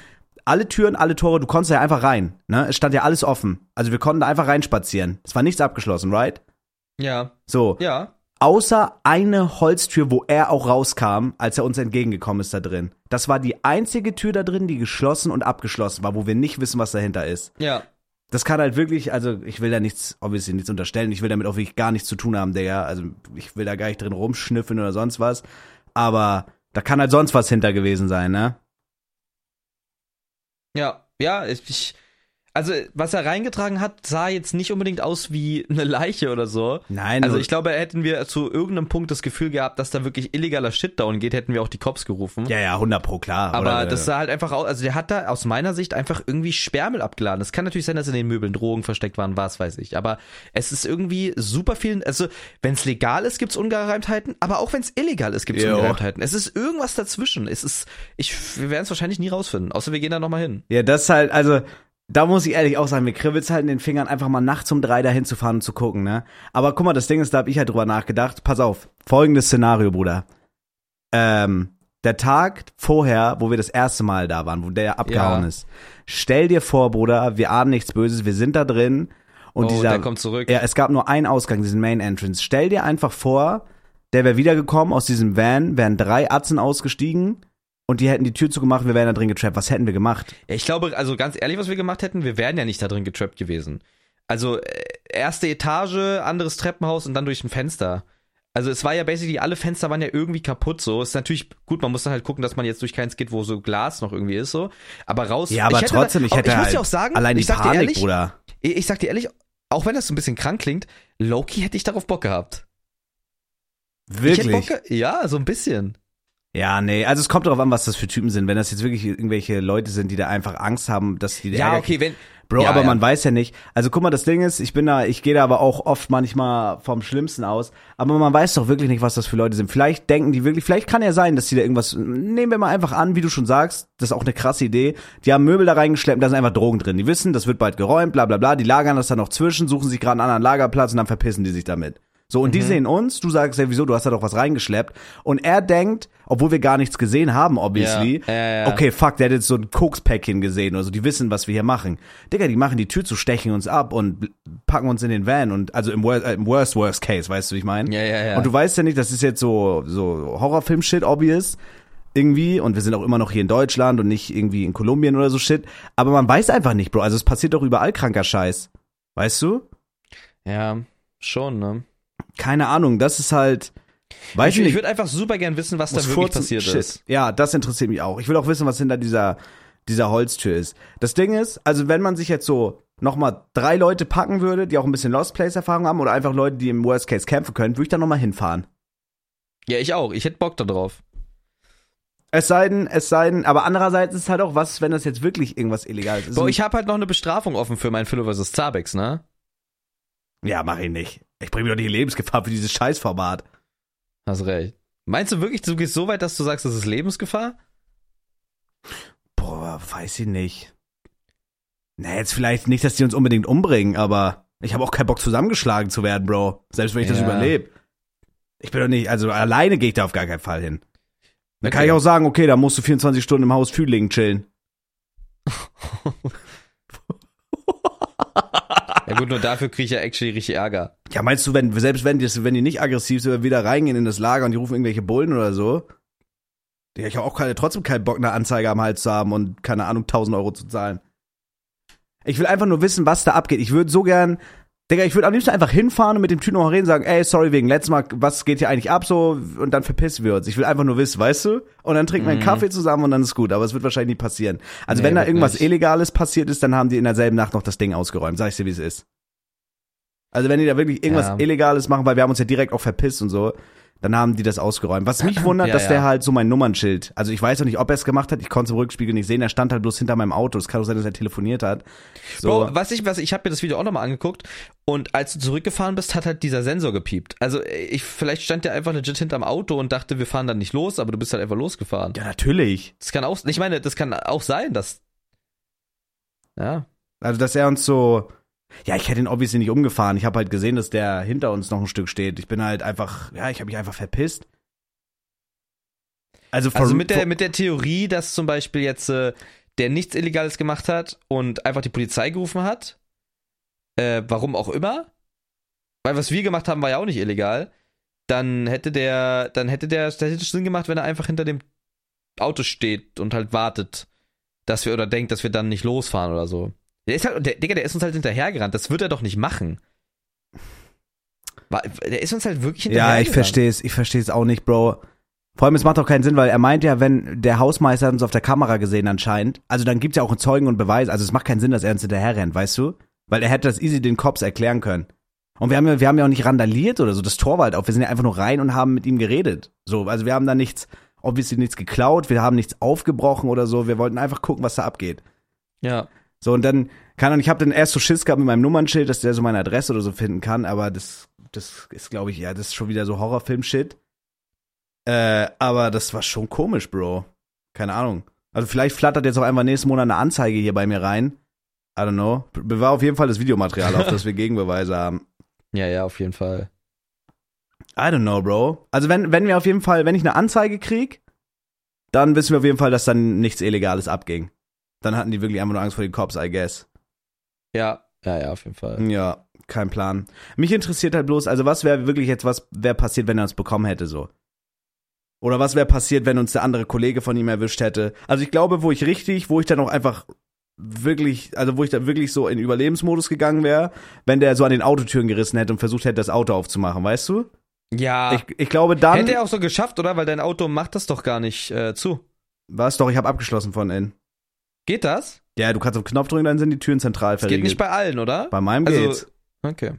alle Türen, alle Tore, du konntest ja einfach rein, ne? Es stand ja alles offen. Also, wir konnten da einfach reinspazieren. Es war nichts abgeschlossen, right? Ja, So. ja. Außer eine Holztür, wo er auch rauskam, als er uns entgegengekommen ist da drin. Das war die einzige Tür da drin, die geschlossen und abgeschlossen war, wo wir nicht wissen, was dahinter ist. Ja. Das kann halt wirklich, also ich will da nichts, obviously nichts unterstellen, ich will damit auch wirklich gar nichts zu tun haben, Digga. Also ich will da gar nicht drin rumschnüffeln oder sonst was. Aber da kann halt sonst was hinter gewesen sein, ne? Ja, ja, ich, ich, also was er reingetragen hat, sah jetzt nicht unbedingt aus wie eine Leiche oder so. Nein, Also nur- ich glaube, hätten wir zu irgendeinem Punkt das Gefühl gehabt, dass da wirklich illegaler Shitdown geht, hätten wir auch die Cops gerufen. Ja, ja, 100 pro klar. Aber Oder, das äh, sah halt einfach aus, also der hat da aus meiner Sicht einfach irgendwie Sperrmüll abgeladen. Es kann natürlich sein, dass in den Möbeln Drogen versteckt waren, was weiß ich. Aber es ist irgendwie super viel, also wenn es legal ist, gibt's Ungereimtheiten, aber auch wenn es illegal ist, gibt's Jo. Ungereimtheiten. Es ist irgendwas dazwischen. Es ist, ich, wir werden es wahrscheinlich nie rausfinden, außer wir gehen da nochmal hin. Ja, das ist halt, also, da muss ich ehrlich auch sagen, mir kribbelt's halt in den Fingern, einfach mal nachts um drei dahin zu fahren und zu gucken, ne? Aber guck mal, das Ding ist, da hab ich halt drüber nachgedacht. Pass auf, folgendes Szenario, Bruder. Ähm, der Tag vorher, wo wir das erste Mal da waren, wo der abgehauen Ja. ist. Stell dir vor, Bruder, wir ahnen nichts Böses, wir sind da drin und oh, dieser, der kommt zurück. ja, es gab nur einen Ausgang, diesen Main Entrance. Stell dir einfach vor, der wäre wiedergekommen aus diesem Van, wären drei Atzen ausgestiegen und die hätten die Tür zugemacht, wir wären da drin getrappt. Was hätten wir gemacht? Ja, ich glaube, also ganz ehrlich, was wir gemacht hätten, wir wären ja nicht da drin getrappt gewesen. Also äh, erste Etage, anderes Treppenhaus und dann durch ein Fenster. Also es war ja basically, alle Fenster waren ja irgendwie kaputt so. Ist natürlich gut, man muss dann halt gucken, dass man jetzt durch keins geht, wo so Glas noch irgendwie ist so. Aber raus. Ja, aber ich hätte trotzdem, da, ich hätte ich muss halt dir auch sagen, allein die ich Panik, ehrlich, Bruder. ich, ich sag dir ehrlich, auch wenn das so ein bisschen krank klingt, Loki hätte ich darauf Bock gehabt. Ich hätte Wirklich? Bock, ja, so ein bisschen. Ja, nee, also es kommt darauf an, was das für Typen sind. Wenn das jetzt wirklich irgendwelche Leute sind, die da einfach Angst haben, dass die Ja, Ärger okay, wenn Bro, Ja, aber ja. man weiß ja nicht. Also guck mal, das Ding ist, ich bin da, ich gehe da aber auch oft manchmal vom Schlimmsten aus. Aber man weiß doch wirklich nicht, was das für Leute sind. Vielleicht denken die wirklich, vielleicht kann ja sein, dass die da irgendwas, nehmen wir mal einfach an, wie du schon sagst, das ist auch eine krasse Idee. Die haben Möbel da reingeschleppt, da sind einfach Drogen drin. Die wissen, das wird bald geräumt, bla bla bla. Die lagern das dann noch zwischen, suchen sich gerade einen anderen Lagerplatz und dann verpissen die sich damit. So, und die Mhm. sehen uns, du sagst ja, wieso, du hast da doch was reingeschleppt. Und er denkt, obwohl wir gar nichts gesehen haben, obviously, Ja, ja. okay, fuck, der hat jetzt so ein Kokspäckchen gesehen oder so, die wissen, was wir hier machen. Digga, die machen die Tür zu, stechen uns ab und packen uns in den Van und, also im, wor äh, im worst, worst case, weißt du, wie ich meine? Ja, ja, ja. Und du weißt ja nicht, das ist jetzt so, so Horrorfilm-Shit, obvious. Irgendwie, und wir sind auch immer noch hier in Deutschland und nicht irgendwie in Kolumbien oder so Shit. Aber man weiß einfach nicht, Bro. Also es passiert doch überall kranker Scheiß. Weißt du? Ja, schon, ne? Keine Ahnung, das ist halt. Weiß Ich, ich, würde einfach super gern wissen, was da wirklich furzen. passiert Shit. ist. Ja, das interessiert mich auch. Ich will auch wissen, was hinter dieser, dieser Holztür ist. Das Ding ist, also wenn man sich jetzt so nochmal drei Leute packen würde, die auch ein bisschen Lost Place Erfahrung haben oder einfach Leute, die im Worst Case kämpfen können, würde ich da nochmal hinfahren. Ja, ich auch. Ich hätte Bock da drauf. Es sei denn, es sei denn, aber andererseits ist es halt auch was, wenn das jetzt wirklich irgendwas Illegales ist. Boah, ich habe halt noch eine Bestrafung offen für mein Philo vs. Zabex, ne? ja, mach ich nicht. Ich bringe mir doch nicht in Lebensgefahr für dieses Scheißformat. Hast recht. Meinst du wirklich, du gehst so weit, dass du sagst, das ist Lebensgefahr? Boah, weiß ich nicht. Na, jetzt vielleicht nicht, dass die uns unbedingt umbringen, aber ich habe auch keinen Bock zusammengeschlagen zu werden, Bro. Selbst wenn ich das Ja. überlebe. Ich bin doch nicht, also alleine gehe ich da auf gar keinen Fall hin. Dann kann Okay. ich auch sagen, okay, da musst du 24 Stunden im Haus Fühlingen chillen. Ja gut, nur dafür kriege ich ja actually richtig Ärger. Ja, meinst du, wenn, selbst wenn die, wenn die nicht aggressiv sind, wieder reingehen in das Lager und die rufen irgendwelche Bullen oder so? Digga, ich habe auch keine, trotzdem keinen Bock, eine Anzeige am Hals zu haben und keine Ahnung, 1000 Euro zu zahlen. Ich will einfach nur wissen, was da abgeht. Ich würde so gern, Digga, ich würde am liebsten einfach hinfahren und mit dem Typ noch reden, sagen, ey, sorry wegen letztes Mal, was geht hier eigentlich ab so und dann verpissen wir uns. Ich will einfach nur wissen, weißt du? Und dann trinken wir einen Mhm. Kaffee zusammen und dann ist gut, aber es wird wahrscheinlich nie passieren. Also Nee, wenn da irgendwas nicht. Illegales passiert ist, dann haben die in derselben Nacht noch das Ding ausgeräumt. Sag ich dir, wie es ist. Also wenn die da wirklich irgendwas Ja. Illegales machen, weil wir haben uns ja direkt auch verpisst und so, dann haben die das ausgeräumt. Was mich wundert, Ja, dass ja. der halt so mein Nummernschild, also ich weiß noch nicht, ob er es gemacht hat, ich konnte es im Rückspiegel nicht sehen, er stand halt bloß hinter meinem Auto. Es kann auch sein, dass er telefoniert hat. So, Bro, was ich, was ich habe mir das Video auch nochmal angeguckt und als du zurückgefahren bist, hat halt dieser Sensor gepiept. Also ich, vielleicht stand der einfach legit hinterm Auto und dachte, wir fahren dann nicht los, aber du bist halt einfach losgefahren. ja, natürlich. Das kann auch, ich meine, das kann auch sein, dass, ja, Also, dass er uns so, ja, ich hätte ihn obviously nicht umgefahren. Ich habe halt gesehen, dass der hinter uns noch ein Stück steht. Ich bin halt einfach, ja, ich habe mich einfach verpisst. Also, Also for- mit der, mit der Theorie, dass zum Beispiel jetzt äh, der nichts Illegales gemacht hat und einfach die Polizei gerufen hat, äh, warum auch immer, weil was wir gemacht haben, war ja auch nicht illegal, dann hätte der, dann hätte der, hätte Sinn gemacht, wenn er einfach hinter dem Auto steht und halt wartet, dass wir oder denkt, dass wir dann nicht losfahren oder so. Der ist halt, der, Digga, der ist uns halt hinterhergerannt, das wird er doch nicht machen. Der ist uns halt wirklich ja, hinterhergerannt. ich verstehe es, ich verstehe es auch nicht, Bro. Vor allem, es macht auch keinen Sinn, weil er meint ja, wenn der Hausmeister hat uns auf der Kamera gesehen anscheinend, also dann gibt's ja auch einen Zeugen und Beweis, also es macht keinen Sinn, dass er uns hinterher rennt, weißt du? Weil er hätte das easy den Cops erklären können. Und wir haben ja, wir haben ja auch nicht randaliert oder so, das Tor war halt auf, wir sind ja einfach nur rein und haben mit ihm geredet. So, also wir haben da nichts, obviously nichts geklaut, wir haben nichts aufgebrochen oder so, wir wollten einfach gucken, was da abgeht. Ja. So, und dann, kann und ich habe dann erst so Schiss gehabt mit meinem Nummernschild, dass der so meine Adresse oder so finden kann, aber das, das ist, glaube ich, ja, das ist schon wieder so Horrorfilm-Shit. Äh, aber das war schon komisch, Bro. Keine Ahnung. Also vielleicht flattert jetzt auch einfach nächsten Monat eine Anzeige hier bei mir rein. I don't know. Bewahr auf jeden Fall das Videomaterial auf, dass wir Gegenbeweise haben. Ja, ja, auf jeden Fall. I don't know, Bro. Also wenn, wenn wir auf jeden Fall, wenn ich eine Anzeige krieg, dann wissen wir auf jeden Fall, dass dann nichts Illegales abging. Dann hatten die wirklich einfach nur Angst vor den Cops, I guess. Ja, ja, ja, auf jeden Fall. Ja, kein Plan. Mich interessiert halt bloß, also was wäre wirklich jetzt, was wäre passiert, wenn er uns bekommen hätte, so. Oder was wäre passiert, wenn uns der andere Kollege von ihm erwischt hätte? Also ich glaube, wo ich richtig, wo ich dann auch einfach wirklich, also wo ich da wirklich so in Überlebensmodus gegangen wäre, wenn der so an den Autotüren gerissen hätte und versucht hätte, das Auto aufzumachen, weißt du? Ja. Ich, ich glaube dann. Hätte er auch so geschafft, oder? Weil dein Auto macht das doch gar nicht äh, zu. Was doch, ich habe abgeschlossen von innen. Geht das? Ja, du kannst auf den Knopf drücken, dann sind die Türen zentral Das geht verriegelt. nicht bei allen, oder? bei meinem Also- geht's. Okay.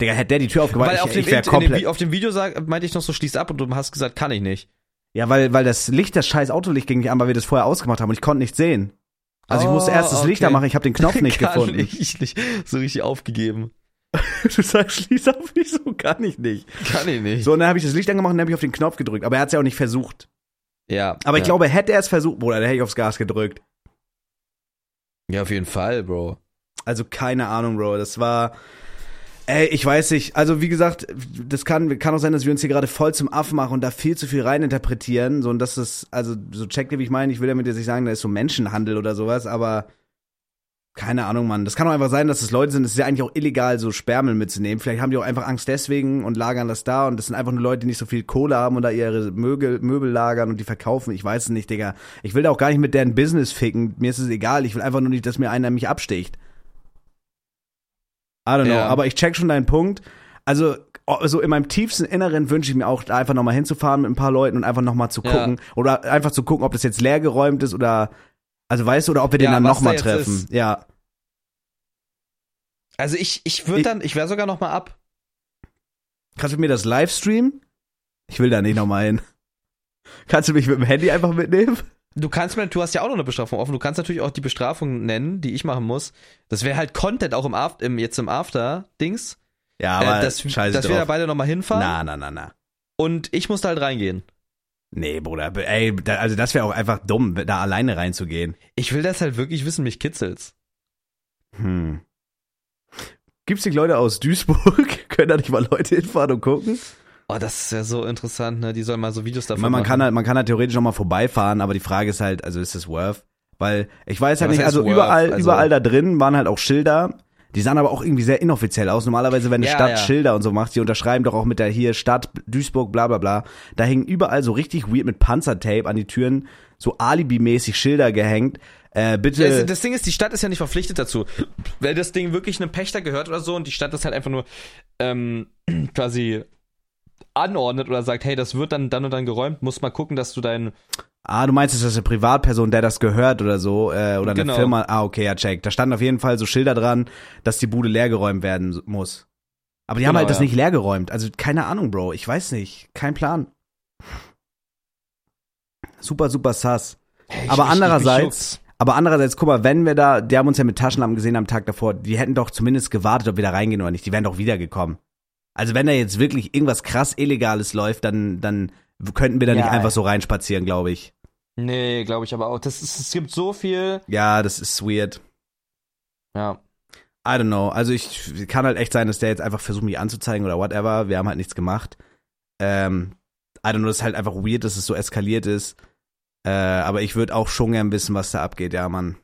Digga, hätte der die Tür aufgemacht, Weil ich, auf dem, ich wäre dem, komplett. Vi- auf dem Video sag, meinte ich noch so, schließ ab und du hast gesagt, kann ich nicht. Ja, weil, weil das Licht, das scheiß Autolicht ging nicht an, weil wir das vorher ausgemacht haben und ich konnte nicht sehen. Also ich Oh, musste erst das Licht okay. anmachen, ich habe den Knopf nicht kann gefunden. Ich nicht. So richtig aufgegeben. Du sagst, schließ auf, ich so, kann ich nicht. Kann ich nicht. So, und dann habe ich das Licht angemacht und dann habe ich auf den Knopf gedrückt. Aber er hat es ja auch nicht versucht. Ja. Aber ich ja. glaube, hätte er es versucht, Bruder, dann hätte ich aufs Gas gedrückt. Ja, auf jeden Fall, Bro. Also keine Ahnung, Bro. Das war. Ey, ich weiß nicht. Also wie gesagt, das kann, kann auch sein, dass wir uns hier gerade voll zum Affen machen und da viel zu viel reininterpretieren. So und das ist, also so checkt ihr, wie ich meine. Ich will damit jetzt nicht sagen, da ist so Menschenhandel oder sowas, aber keine Ahnung, Mann. Das kann auch einfach sein, dass es Leute sind. Es ist ja eigentlich auch illegal, so Spermel mitzunehmen. Vielleicht haben die auch einfach Angst deswegen und lagern das da. Und das sind einfach nur Leute, die nicht so viel Kohle haben und da ihre Möbel, Möbel lagern und die verkaufen. Ich weiß es nicht, Digga. Ich will da auch gar nicht mit deren Business ficken. Mir ist es egal. Ich will einfach nur nicht, dass mir einer mich absticht. I don't know, Ja. aber ich check schon deinen Punkt. Also, so in meinem tiefsten Inneren wünsche ich mir auch, da einfach nochmal hinzufahren mit ein paar Leuten und einfach nochmal zu Ja. gucken. Oder einfach zu gucken, ob das jetzt leer geräumt ist oder, also weißt du, oder ob wir den Ja, dann nochmal treffen. ist. Ja. Also ich, ich würde dann, ich wäre sogar noch mal ab. Kannst du mir das Livestreamen? Ich will da nicht nochmal hin. Kannst du mich mit dem Handy einfach mitnehmen? Du kannst mir, du hast ja auch noch eine Bestrafung offen. Du kannst natürlich auch die Bestrafung nennen, die ich machen muss. Das wäre halt Content auch im After, im, jetzt im After-Dings. Ja, äh, aber dass scheiße dass wir da beide noch mal hinfahren. Na, na, na, na. Und ich muss da halt reingehen. Nee, Bruder, ey, da, also das wäre auch einfach dumm, da alleine reinzugehen. Ich will das halt wirklich wissen, mich kitzelt's. Hm. Gibt's nicht Leute aus Duisburg? Können da nicht mal Leute hinfahren und gucken? Oh, das ist ja so interessant, ne? Die sollen mal so Videos Ich davon meine, man machen. kann halt, man kann halt theoretisch noch mal vorbeifahren, aber die Frage ist halt, also ist es worth? Weil ich weiß Ja, halt was nicht, also überall, Also- überall da drin waren halt auch Schilder. Die sahen aber auch irgendwie sehr inoffiziell aus. Normalerweise, wenn eine Ja, Stadt ja. Schilder und so macht, die unterschreiben doch auch mit der hier Stadt Duisburg, bla bla bla. Da hingen überall so richtig weird mit Panzertape an die Türen, so Alibi-mäßig Schilder gehängt. Äh, bitte. Das, das Ding ist, die Stadt ist ja nicht verpflichtet dazu. Wenn das Ding wirklich einem Pächter gehört oder so und die Stadt das halt einfach nur ähm, quasi anordnet oder sagt, hey, das wird dann dann und dann geräumt, muss mal gucken, dass du dein Ah, du meinst, ist das eine Privatperson, der das gehört oder so, äh, oder eine Genau. Firma? Ah, okay, ja, check. Da standen auf jeden Fall so Schilder dran, dass die Bude leergeräumt werden muss. Aber die haben Genau, halt das ja. nicht leergeräumt. Also keine Ahnung, Bro. Ich weiß nicht. Kein Plan. Super, super sass. Aber Ich- ich- andererseits, juckt's. aber andererseits, guck mal, wenn wir da, die haben uns ja mit Taschenlampen gesehen am Tag davor, die hätten doch zumindest gewartet, ob wir da reingehen oder nicht. Die wären doch wiedergekommen. Also wenn da jetzt wirklich irgendwas krass Illegales läuft, dann, dann könnten wir da nicht Ja, einfach ey. so reinspazieren, glaube ich. Nee, glaube ich aber auch. Das ist, es gibt so viel. Ja, das ist weird. Ja. I don't know. Also ich kann halt echt sein, dass der jetzt einfach versucht, mich anzuzeigen oder whatever. Wir haben halt nichts gemacht. Ähm, I don't know, das ist halt einfach weird, dass es so eskaliert ist. Äh, aber ich würde auch schon gern wissen, was da abgeht, ja, Mann.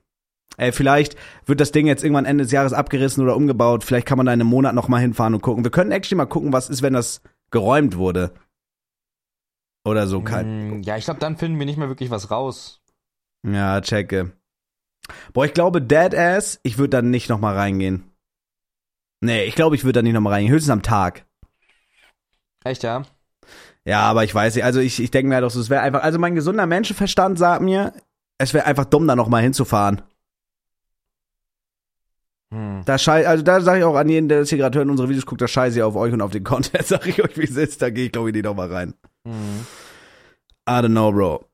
Ey, vielleicht wird das Ding jetzt irgendwann Ende des Jahres abgerissen oder umgebaut. Vielleicht kann man da in einem Monat noch mal hinfahren und gucken. Wir können actually mal gucken, was ist, wenn das geräumt wurde. Oder so. Kein, Mm, Ja, ich glaube, dann finden wir nicht mehr wirklich was raus. Ja, checke. Boah, ich glaube, Deadass, ich würde dann nicht noch mal reingehen. Nee, ich glaube, ich würde da nicht noch mal reingehen. Höchstens am Tag. Echt, ja? Ja, aber ich weiß nicht, also ich, ich denke mir halt auch so, es wäre einfach, also mein gesunder Menschenverstand sagt mir, es wäre einfach dumm, da noch mal hinzufahren. Hm. Da schei also da sage ich auch an jeden, der das hier gerade hört und unsere Videos guckt, da scheiße ich auf euch und auf den Content, sag ich euch, wie es ist, da gehe ich glaube ich nicht noch mal rein. Hm. I don't know, Bro.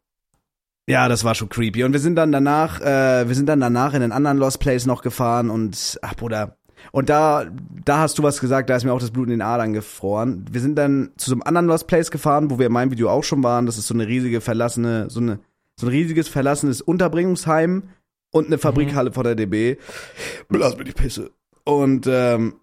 Ja, das war schon creepy. Und wir sind dann danach, äh, wir sind dann danach in einen anderen Lost Place noch gefahren und, ach Bruder. Und da, da hast du was gesagt, da ist mir auch das Blut in den Adern gefroren. Wir sind dann zu so einem anderen Lost Place gefahren, wo wir in meinem Video auch schon waren. Das ist so eine riesige verlassene, so eine, so ein riesiges verlassenes Unterbringungsheim und eine Fabrikhalle von der DB. Lass mir die Pisse. Und, ähm,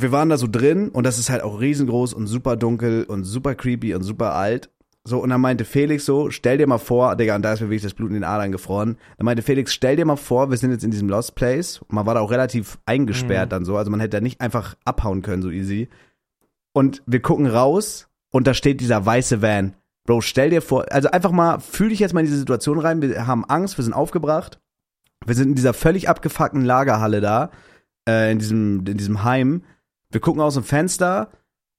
wir waren da so drin und das ist halt auch riesengroß und super dunkel und super creepy und super alt. So, und dann meinte Felix so, stell dir mal vor, Digga, und da ist mir wirklich das Blut in den Adern gefroren. Dann meinte Felix, stell dir mal vor, wir sind jetzt in diesem Lost Place. Man war da auch relativ eingesperrt Mhm. dann so, also man hätte da nicht einfach abhauen können, so easy. Und wir gucken raus und da steht dieser weiße Van. Bro, stell dir vor, also einfach mal, fühl dich jetzt mal in diese Situation rein. Wir haben Angst, wir sind aufgebracht. Wir sind in dieser völlig abgefuckten Lagerhalle da, äh, in diesem, in diesem Heim. Wir gucken aus dem Fenster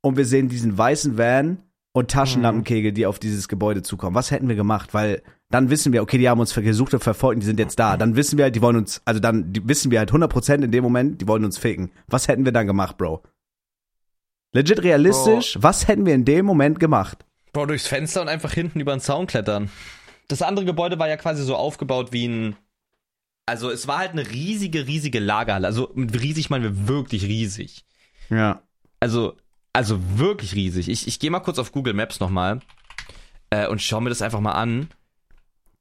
und wir sehen diesen weißen Van und Taschenlampenkegel, die auf dieses Gebäude zukommen. Was hätten wir gemacht? Weil dann wissen wir, okay, die haben uns gesucht und verfolgt und die sind jetzt da. Dann wissen wir halt, die wollen uns, also dann wissen wir halt 100% in dem Moment, die wollen uns ficken. Was hätten wir dann gemacht, Bro? Legit realistisch, was hätten wir in dem Moment gemacht? Bro, durchs Fenster und einfach hinten über den Zaun klettern. Das andere Gebäude war ja quasi so aufgebaut wie ein. Also es war halt eine riesige, riesige Lagerhalle. Also mit riesig meinen wir wirklich riesig. Ja. Also, also wirklich riesig. Ich, ich gehe mal kurz auf Google Maps nochmal äh, und schau mir das einfach mal an.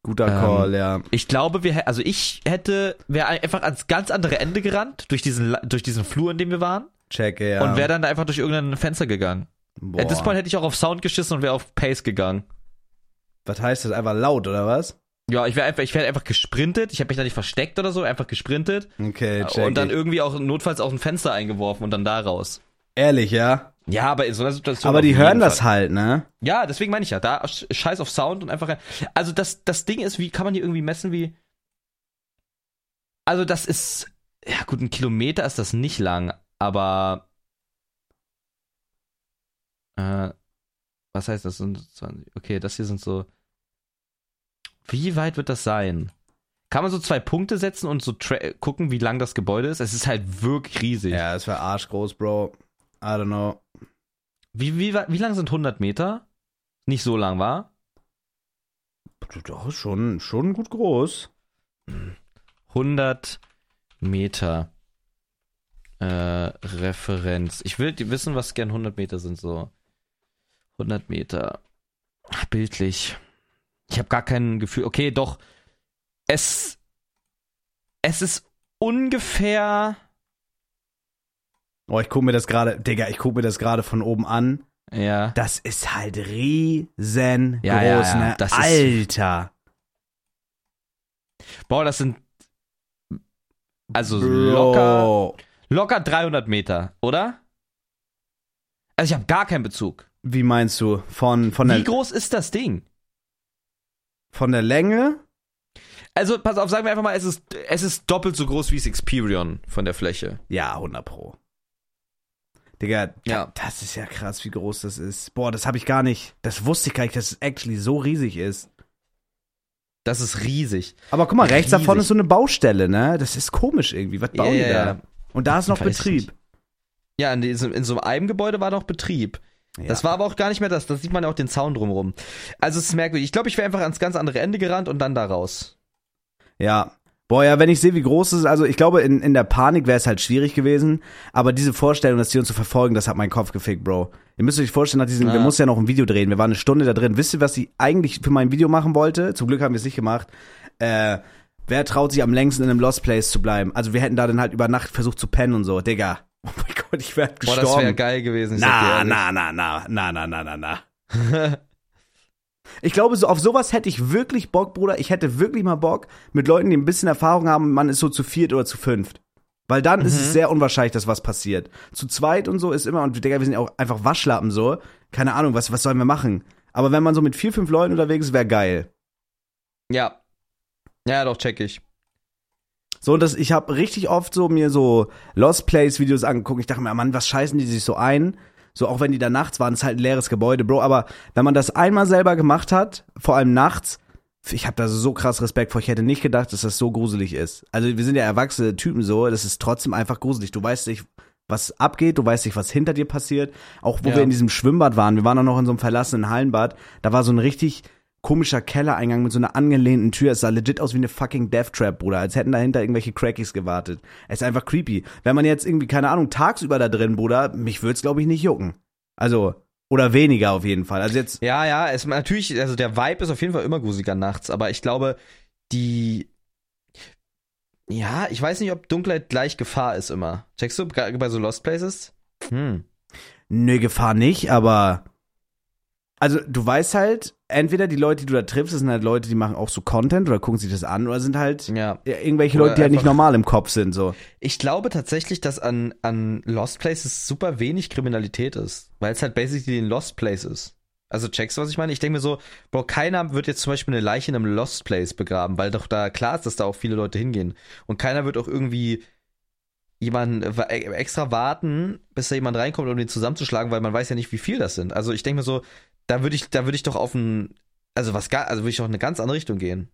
Guter Ähm, Call, ja. Ich glaube, wir, also ich hätte, wäre einfach ans ganz andere Ende gerannt, durch diesen, durch diesen Flur, in dem wir waren, Checke, ja. und wäre dann da einfach durch irgendein Fenster gegangen. Boah. At this point hätte ich auch auf Sound geschissen und wäre auf Pace gegangen. Was heißt das? Einfach laut, oder was? Ja, ich wäre einfach, ich wäre einfach gesprintet. Ich habe mich da nicht versteckt oder so, einfach gesprintet Okay, check. und dann ich. irgendwie auch notfalls auch ein Fenster eingeworfen und dann da raus. Ehrlich, ja? Ja, aber in so einer Situation. Aber die hören das halt, ne? Ja, deswegen meine ich ja, da sch- scheiß auf Sound und einfach rein. Also das, das Ding ist, wie kann man hier irgendwie messen, wie. Also das ist. Ja, gut, ein Kilometer ist das nicht lang, aber. Äh, was heißt das? Sind 20, okay, das hier sind so. Wie weit wird das sein? Kann man so zwei Punkte setzen und so gucken, wie lang das Gebäude ist? Es ist halt wirklich riesig. Ja, das war arschgroß, Bro. I don't know. Wie, wie, wie lang sind 100 Meter? Nicht so lang, war? Doch, schon, schon gut groß. 100 Meter äh, Referenz. Ich will wissen, was gern 100 Meter sind, so. 100 Meter. Ach, bildlich. Ich habe gar kein Gefühl. Okay, doch. Es. Es ist ungefähr. Oh, ich guck mir das gerade, Digga, ich guck mir das gerade von oben an. Ja. Das ist halt riesengroß, Ja, ja, ja. ne? Das ist- Alter. Boah, das sind. Also Bro. locker. Locker 300 Meter, oder? Also ich habe gar keinen Bezug. Wie meinst du? Von, von, Wie groß ist das Ding? Von der Länge? Also, pass auf, sagen wir einfach mal, es ist, es ist doppelt so groß wie das Experion von der Fläche. Ja, 100 pro. Digga, Ja. da, das ist ja krass, wie groß das ist. Boah, das habe ich gar nicht, das wusste ich gar nicht, dass es actually so riesig ist. Das ist riesig. Aber guck mal, rechts Riesig. davon ist so eine Baustelle, ne? Das ist komisch irgendwie. Was bauen Ja, die da? ja. Und da ist noch Betrieb. Ja, in, diesem, in so einem Gebäude war noch Betrieb. Das war aber auch gar nicht mehr das. Das sieht man ja auch den Zaun drumrum. Also es ist merkwürdig. Ich glaube, ich wäre einfach ans ganz andere Ende gerannt und dann da raus. Ja. Boah, ja, wenn ich sehe, wie groß es ist, also ich glaube, in, in der Panik wäre es halt schwierig gewesen, aber diese Vorstellung, dass die uns zu verfolgen, das hat meinen Kopf gefickt, Bro. Ihr müsst euch vorstellen, nach diesem, Ja. wir mussten ja noch ein Video drehen, wir waren eine Stunde da drin. Wisst ihr, was ich eigentlich für mein Video machen wollte? Zum Glück haben wir es nicht gemacht. Äh, wer traut sich am längsten in einem Lost Place zu bleiben? Also wir hätten da dann halt über Nacht versucht zu pennen und so. Digga. Oh mein Gott, ich werde Boah, gestorben. das wäre geil gewesen. Na, na, na, na, na, na, na, na, na. Ich glaube, so auf sowas hätte ich wirklich Bock, Bruder. Ich hätte wirklich mal Bock mit Leuten, die ein bisschen Erfahrung haben. Man ist so zu viert oder zu fünft. Weil dann ist es sehr unwahrscheinlich, dass was passiert. Zu zweit und so ist immer, und Digga, wir sind ja auch einfach Waschlappen so. Keine Ahnung, was, was sollen wir machen? Aber wenn man so mit vier, fünf Leuten unterwegs ist, wäre geil. Ja. Ja, doch, check ich. So, und das, ich habe richtig oft so mir so Lost Place Videos angeguckt. Ich dachte mir, Mann, was scheißen die sich so ein? So, auch wenn die da nachts waren, ist halt ein leeres Gebäude, Bro. Aber wenn man das einmal selber gemacht hat, vor allem nachts, ich habe da so krass Respekt vor. Ich hätte nicht gedacht, dass das so gruselig ist. Also, wir sind ja erwachsene Typen so, das ist trotzdem einfach gruselig. Du weißt nicht, was abgeht, du weißt nicht, was hinter dir passiert. Auch wo Ja. wir in diesem Schwimmbad waren, wir waren auch noch in so einem verlassenen Hallenbad, da war so ein richtig komischer Kellereingang mit so einer angelehnten Tür. Es sah legit aus wie eine fucking Death Trap, Bruder. Als hätten dahinter irgendwelche Crackies gewartet. Es ist einfach creepy. Wenn man jetzt irgendwie, keine Ahnung, tagsüber da drin, Bruder, mich würd's glaube ich nicht jucken. Also, oder weniger auf jeden Fall. Also jetzt, Ja, ja, es natürlich, also der Vibe ist auf jeden Fall immer gruseliger nachts, aber ich glaube, die ja, ich weiß nicht, ob Dunkelheit gleich Gefahr ist immer. Checkst du gerade bei so Lost Places? Hm. nö, Gefahr nicht, aber also du weißt halt, entweder die Leute, die du da triffst, das sind halt Leute, die machen auch so Content oder gucken sich das an oder sind halt Ja. irgendwelche Oder Leute, die halt nicht normal im Kopf sind, so. Ich glaube tatsächlich, dass an, an Lost Places super wenig Kriminalität ist, weil es halt basically ein Lost Place ist. Also checkst du, was ich meine? Ich denke mir so, Bro, keiner wird jetzt zum Beispiel eine Leiche in einem Lost Place begraben, weil doch da klar ist, dass da auch viele Leute hingehen. Und keiner wird auch irgendwie jemanden wa- e- extra warten, bis da jemand reinkommt, um den zusammenzuschlagen, weil man weiß ja nicht, wie viel das sind. Also ich denke mir so, da würde ich, da würde ich doch auf ein, also was gar, also würde ich doch in eine ganz andere Richtung gehen.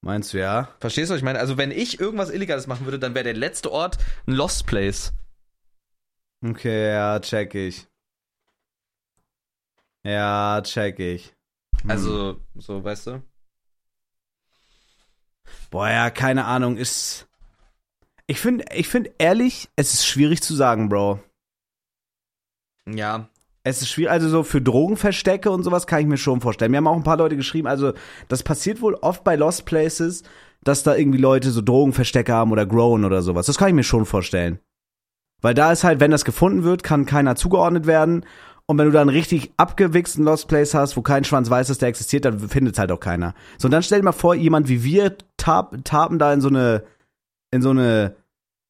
Meinst du ja? Verstehst du, was ich meine? Also wenn ich irgendwas Illegales machen würde, dann wäre der letzte Ort ein Lost Place. Okay, ja, check ich. Ja, check ich. Hm. Also, so, weißt du? Boah, ja, keine Ahnung, ist. Ich finde, ich finde ehrlich, es ist schwierig zu sagen, Bro. Ja. Es ist schwierig, also so für Drogenverstecke und sowas kann ich mir schon vorstellen. Mir haben auch ein paar Leute geschrieben, also das passiert wohl oft bei Lost Places, dass da irgendwie Leute so Drogenverstecke haben oder growen oder sowas. Das kann ich mir schon vorstellen. Weil da ist halt, wenn das gefunden wird, kann keiner zugeordnet werden. Und wenn du da einen richtig abgewichsten Lost Place hast, wo kein Schwanz weiß, dass der existiert, dann findet halt auch keiner. So, und dann stell dir mal vor, jemand wie wir tap, tapen da in so eine, in so eine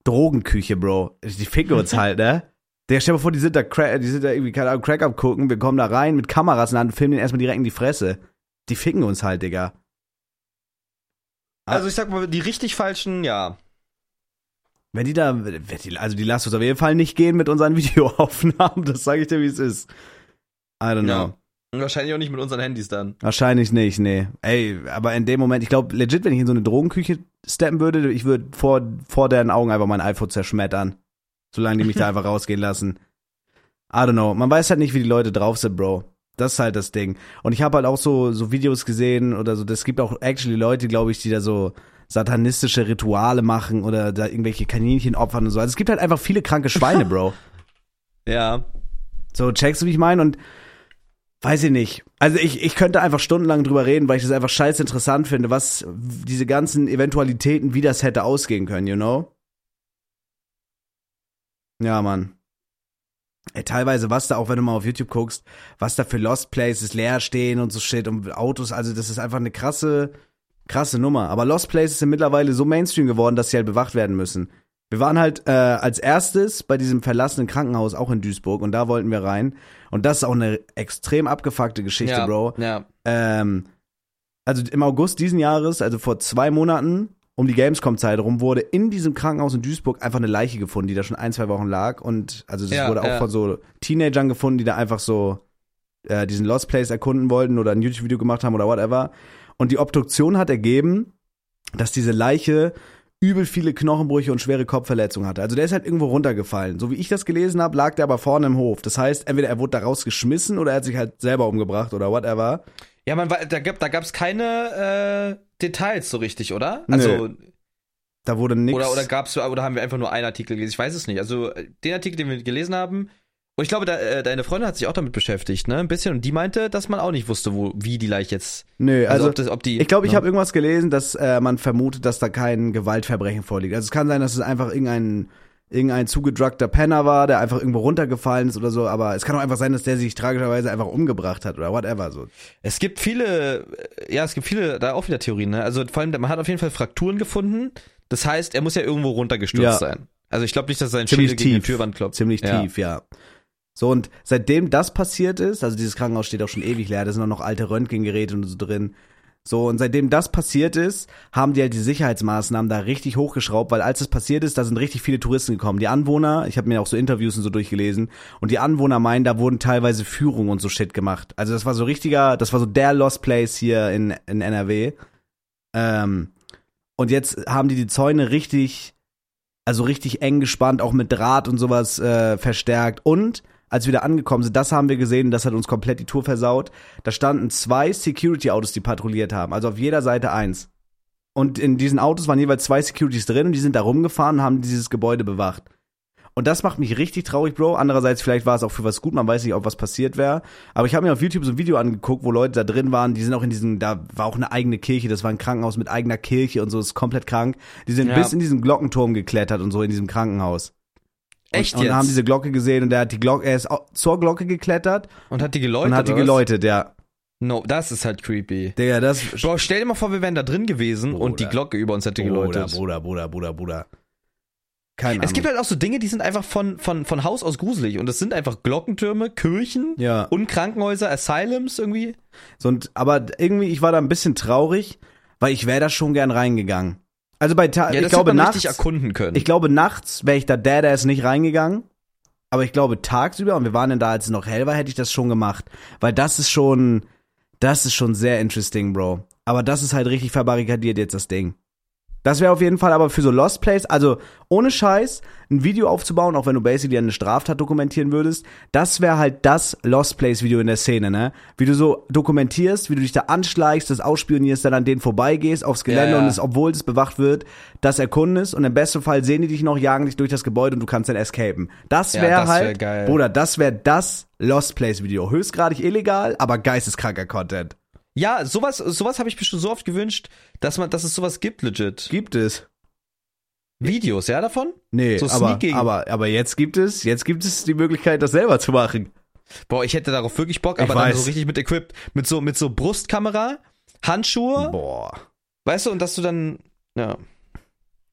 Drogenküche, Bro. Die ficken uns halt, ne? Der stell dir mal vor, die sind da, die sind da irgendwie, keine Ahnung, Crack abgucken, wir kommen da rein mit Kameras in der Hand und filmen den erstmal direkt in die Fresse. Die ficken uns halt, Digga. Also ich sag mal, die richtig falschen, ja. Wenn die da, also die lassen uns auf jeden Fall nicht gehen mit unseren Videoaufnahmen, das sage ich dir, wie es ist. I don't know. Ja. Und wahrscheinlich auch nicht mit unseren Handys dann. Wahrscheinlich nicht, nee. Ey, aber in dem Moment, ich glaube, legit, wenn ich in so eine Drogenküche steppen würde, ich würde vor, vor deren Augen einfach mein iPhone zerschmettern. Solange die mich da einfach rausgehen lassen. I don't know. Man weiß halt nicht, wie die Leute drauf sind, Bro. Das ist halt das Ding. Und ich habe halt auch so, so Videos gesehen oder so, das gibt auch actually Leute, glaube ich, die da so satanistische Rituale machen oder da irgendwelche Kaninchen opfern und so. Also es gibt halt einfach viele kranke Schweine, Bro. Ja. So, checkst du, wie ich meine? Und weiß ich nicht. Also ich, ich könnte einfach stundenlang drüber reden, weil ich das einfach scheiß interessant finde, was diese ganzen Eventualitäten, wie das hätte ausgehen können, you know? Ja, Mann. Ey, teilweise, was da auch, wenn du mal auf YouTube guckst, was da für Lost Places leer stehen und so shit und Autos, also das ist einfach eine krasse, krasse Nummer. Aber Lost Places sind mittlerweile so Mainstream geworden, dass sie halt bewacht werden müssen. Wir waren halt äh, als erstes bei diesem verlassenen Krankenhaus auch in Duisburg und da wollten wir rein. Und das ist auch eine extrem abgefuckte Geschichte, ja. Bro. Ja. Ähm, also im August diesen Jahres, also vor zwei Monaten, um die Gamescom-Zeit rum, wurde in diesem Krankenhaus in Duisburg einfach eine Leiche gefunden, die da schon ein, zwei Wochen lag. Und also das Ja, wurde auch ja. von so Teenagern gefunden, die da einfach so äh, diesen Lost Place erkunden wollten oder ein YouTube-Video gemacht haben oder whatever. Und die Obduktion hat ergeben, dass diese Leiche übel viele Knochenbrüche und schwere Kopfverletzungen hatte. Also der ist halt irgendwo runtergefallen. So wie ich das gelesen habe, lag der aber vorne im Hof. Das heißt, entweder er wurde da rausgeschmissen oder er hat sich halt selber umgebracht oder whatever. Ja, man war, da gab da gab's keine äh, Details so richtig, oder? Also Nö. Da wurde nichts. oder oder gab's oder haben wir einfach nur einen Artikel gelesen? Ich weiß es nicht. Also den Artikel, den wir gelesen haben, und ich glaube, da, äh, deine Freundin hat sich auch damit beschäftigt, ne? Ein bisschen. Und die meinte, dass man auch nicht wusste, wo, wie die Leiche jetzt. Nö, also, ob das, ob die. ich glaube, ich ne? habe irgendwas gelesen, dass äh, man vermutet, dass da kein Gewaltverbrechen vorliegt. Also es kann sein, dass es einfach irgendein irgendein zugedruckter Penner war, der einfach irgendwo runtergefallen ist oder so, aber es kann auch einfach sein, dass der sich tragischerweise einfach umgebracht hat oder whatever so. Es gibt viele, ja, es gibt viele, da auch wieder Theorien, ne? Also vor allem, man hat auf jeden Fall Frakturen gefunden. Das heißt, er muss ja irgendwo runtergestürzt Ja. sein. Also ich glaube nicht, dass sein Ziemlich Schädel gegen die. Türwand klopft. Ziemlich Ja. tief, ja. So, und seitdem das passiert ist, also dieses Krankenhaus steht auch schon ewig leer, da sind auch noch alte Röntgengeräte und so drin. So, und seitdem das passiert ist, haben die halt die Sicherheitsmaßnahmen da richtig hochgeschraubt, weil als das passiert ist, da sind richtig viele Touristen gekommen. Die Anwohner, ich habe mir auch so Interviews und so durchgelesen, und die Anwohner meinen, da wurden teilweise Führungen und so Shit gemacht. Also das war so richtiger, das war so der Lost Place hier in, in NRW. Ähm, und jetzt haben die die Zäune richtig, also richtig eng gespannt, auch mit Draht und sowas äh, verstärkt. Und als wir da angekommen sind, das haben wir gesehen, das hat uns komplett die Tour versaut. Da standen zwei Security-Autos, die patrouilliert haben, also auf jeder Seite eins. Und in diesen Autos waren jeweils zwei Securities drin und die sind da rumgefahren und haben dieses Gebäude bewacht. Und das macht mich richtig traurig, Bro. Andererseits, vielleicht war es auch für was gut, man weiß nicht, ob was passiert wäre. Aber ich habe mir auf YouTube so ein Video angeguckt, wo Leute da drin waren, die sind auch in diesem, da war auch eine eigene Kirche, das war ein Krankenhaus mit eigener Kirche und so, ist komplett krank. Die sind Ja. bis in diesen Glockenturm geklettert und so in diesem Krankenhaus. Echt und, jetzt? Und haben diese Glocke gesehen und der hat die Glocke, er ist zur Glocke geklettert Und hat die geläutet? und hat die geläutet, ja. No, das ist halt creepy. Digga, das. Bro, stell dir mal vor, wir wären da drin gewesen und die Bruder. Glocke über uns hätte Bruder, geläutet. Bruder, Bruder, Bruder, Bruder. Keine Ahnung. Es gibt halt auch so Dinge, die sind einfach von, von, von Haus aus gruselig. Und das sind einfach Glockentürme, Kirchen ja. und Krankenhäuser, Asylums irgendwie. So, und, aber irgendwie, ich war da ein bisschen traurig, weil ich wäre da schon gern reingegangen. Also bei Ta Ja, ich glaube nachts, erkunden können. ich glaube nachts wäre ich da der, der ist nicht reingegangen. Aber ich glaube tagsüber, und wir waren denn da, als es noch hell war, hätte ich das schon gemacht. Weil das ist schon, das ist schon sehr interesting, Bro. Aber das ist halt richtig verbarrikadiert jetzt das Ding. Das wäre auf jeden Fall aber für so Lost Place, also ohne Scheiß, ein Video aufzubauen, auch wenn du basically eine Straftat dokumentieren würdest, das wäre halt das Lost Place Video in der Szene, ne? Wie du so dokumentierst, wie du dich da anschleichst, das ausspionierst, dann an denen vorbeigehst, aufs Gelände Ja, ja. und es, obwohl es bewacht wird, das erkundest und im besten Fall sehen die dich noch, jagen dich durch das Gebäude und du kannst dann escapen. Das Ja, wäre wär halt, geil. Bruder, das wäre das Lost Place Video. Höchstgradig illegal, aber geisteskranker Content. Ja, sowas, sowas habe ich mir schon so oft gewünscht, dass man, dass es sowas gibt, legit. Gibt es. Videos, ja, davon? Nee, So aber, sneaking. aber, aber jetzt gibt es, jetzt gibt es die Möglichkeit, das selber zu machen. Boah, ich hätte darauf wirklich Bock, Ich aber dann weiß. so richtig mit equipped, mit so, mit so Brustkamera, Handschuhe, Boah. weißt du, und dass du dann, ja,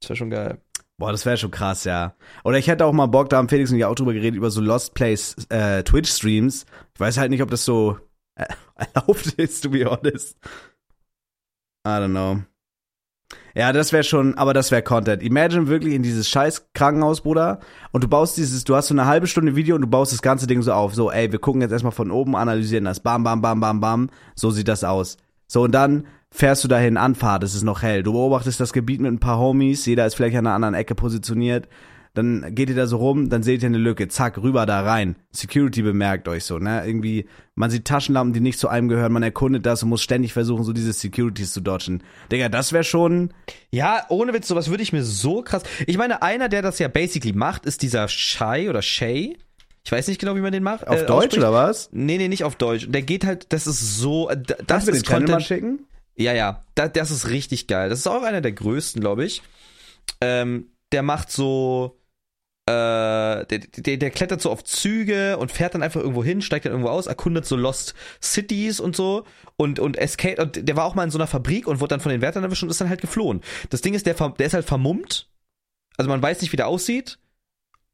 das wäre schon geil. Boah, das wäre schon krass, ja. Oder ich hätte auch mal Bock, da haben Felix und ich auch drüber geredet, über so Lost Place äh, Twitch-Streams. Ich weiß halt nicht, ob das so äh, erlaubt ist, to be honest. I don't know. Ja, das wäre schon, aber das wäre Content. Imagine wirklich in dieses scheiß Krankenhaus, Bruder, und du baust dieses, du hast so eine halbe Stunde Video und du baust das ganze Ding so auf. So, ey, wir gucken jetzt erstmal von oben, analysieren das. Bam, bam, bam, bam, bam. So sieht das aus. So, und dann fährst du dahin, Anfahrt, es ist noch hell. Du beobachtest das Gebiet mit ein paar Homies, jeder ist vielleicht an einer anderen Ecke positioniert. Dann geht ihr da so rum, dann seht ihr eine Lücke, zack, rüber da rein. Security bemerkt euch so, ne? Irgendwie, man sieht Taschenlampen, die nicht zu einem gehören, man erkundet das und muss ständig versuchen, so diese Securities zu dodgen. Digga, das wäre schon, Ja, ohne Witz, sowas würde ich mir so krass. Ich meine, einer, der das ja basically macht, ist dieser Shay oder Shay. Ich weiß nicht genau, wie man den macht. auf äh, Deutsch ausspricht. oder was? Nee, nee, nicht auf Deutsch. Der geht halt, das ist so, äh, das Kannst du den ist Channel mal Content. schicken? Ja, ja, da, das ist richtig geil. Das ist auch einer der größten, glaube ich. Ähm, der macht so, der, der, der klettert so auf Züge und fährt dann einfach irgendwo hin, steigt dann irgendwo aus, erkundet so Lost Cities und so und und escape und der war auch mal in so einer Fabrik und wurde dann von den Wärtern erwischt und ist dann halt geflohen. Das Ding ist, der, der ist halt vermummt, also man weiß nicht, wie der aussieht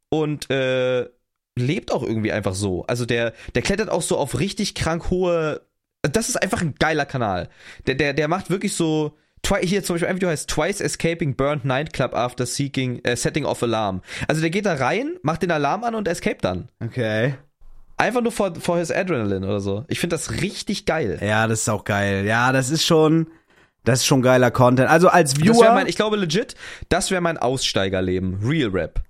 und äh, lebt auch irgendwie einfach so. Also der der klettert auch so auf richtig krank hohe das ist einfach ein geiler Kanal. Der, der, der macht wirklich so. Hier zum Beispiel ein Video heißt Twice Escaping Burned Nightclub After Seeking, äh, Setting off Alarm. Also der geht da rein, macht den Alarm an und escape dann. Okay. Einfach nur vor, vor his Adrenaline oder so. Ich finde das richtig geil. Ja, das ist auch geil. Ja, das ist schon, Das ist schon geiler Content. Also als Das Viewer. mein, ich glaube legit, das wäre mein Aussteigerleben. Real Rap.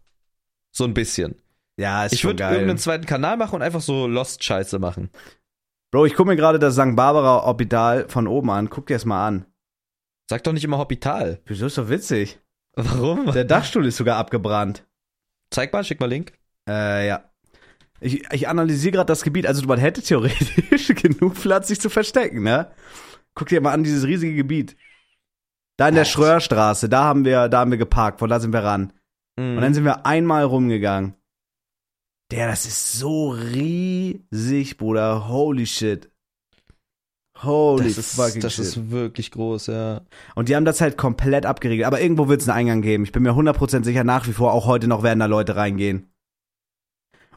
So ein bisschen. ja, ist Ich schon würde geil. irgendeinen zweiten Kanal machen und einfach so Lost-Scheiße machen. Bro, ich guck mir gerade das St. Barbara Orbital von oben an. Guck dir das mal an. Sag doch nicht immer Hospital. Wieso ist doch witzig? Warum? Der Dachstuhl ist sogar abgebrannt. Zeig mal, schick mal Link. Äh, ja. Ich, ich analysiere gerade das Gebiet. Also man hätte theoretisch genug Platz, sich zu verstecken, ne? Guck dir mal an, dieses riesige Gebiet. Da in der. Schröerstraße, da haben wir, da haben wir geparkt, von da sind wir ran. Und dann sind wir einmal rumgegangen. Der, das ist so riesig, Bruder. Holy shit. Holy das ist, fucking das shit. ist wirklich groß, ja. Und die haben das halt komplett abgeriegelt. Aber irgendwo wird es einen Eingang geben. Ich bin mir 100% sicher, nach wie vor, auch heute noch werden da Leute reingehen.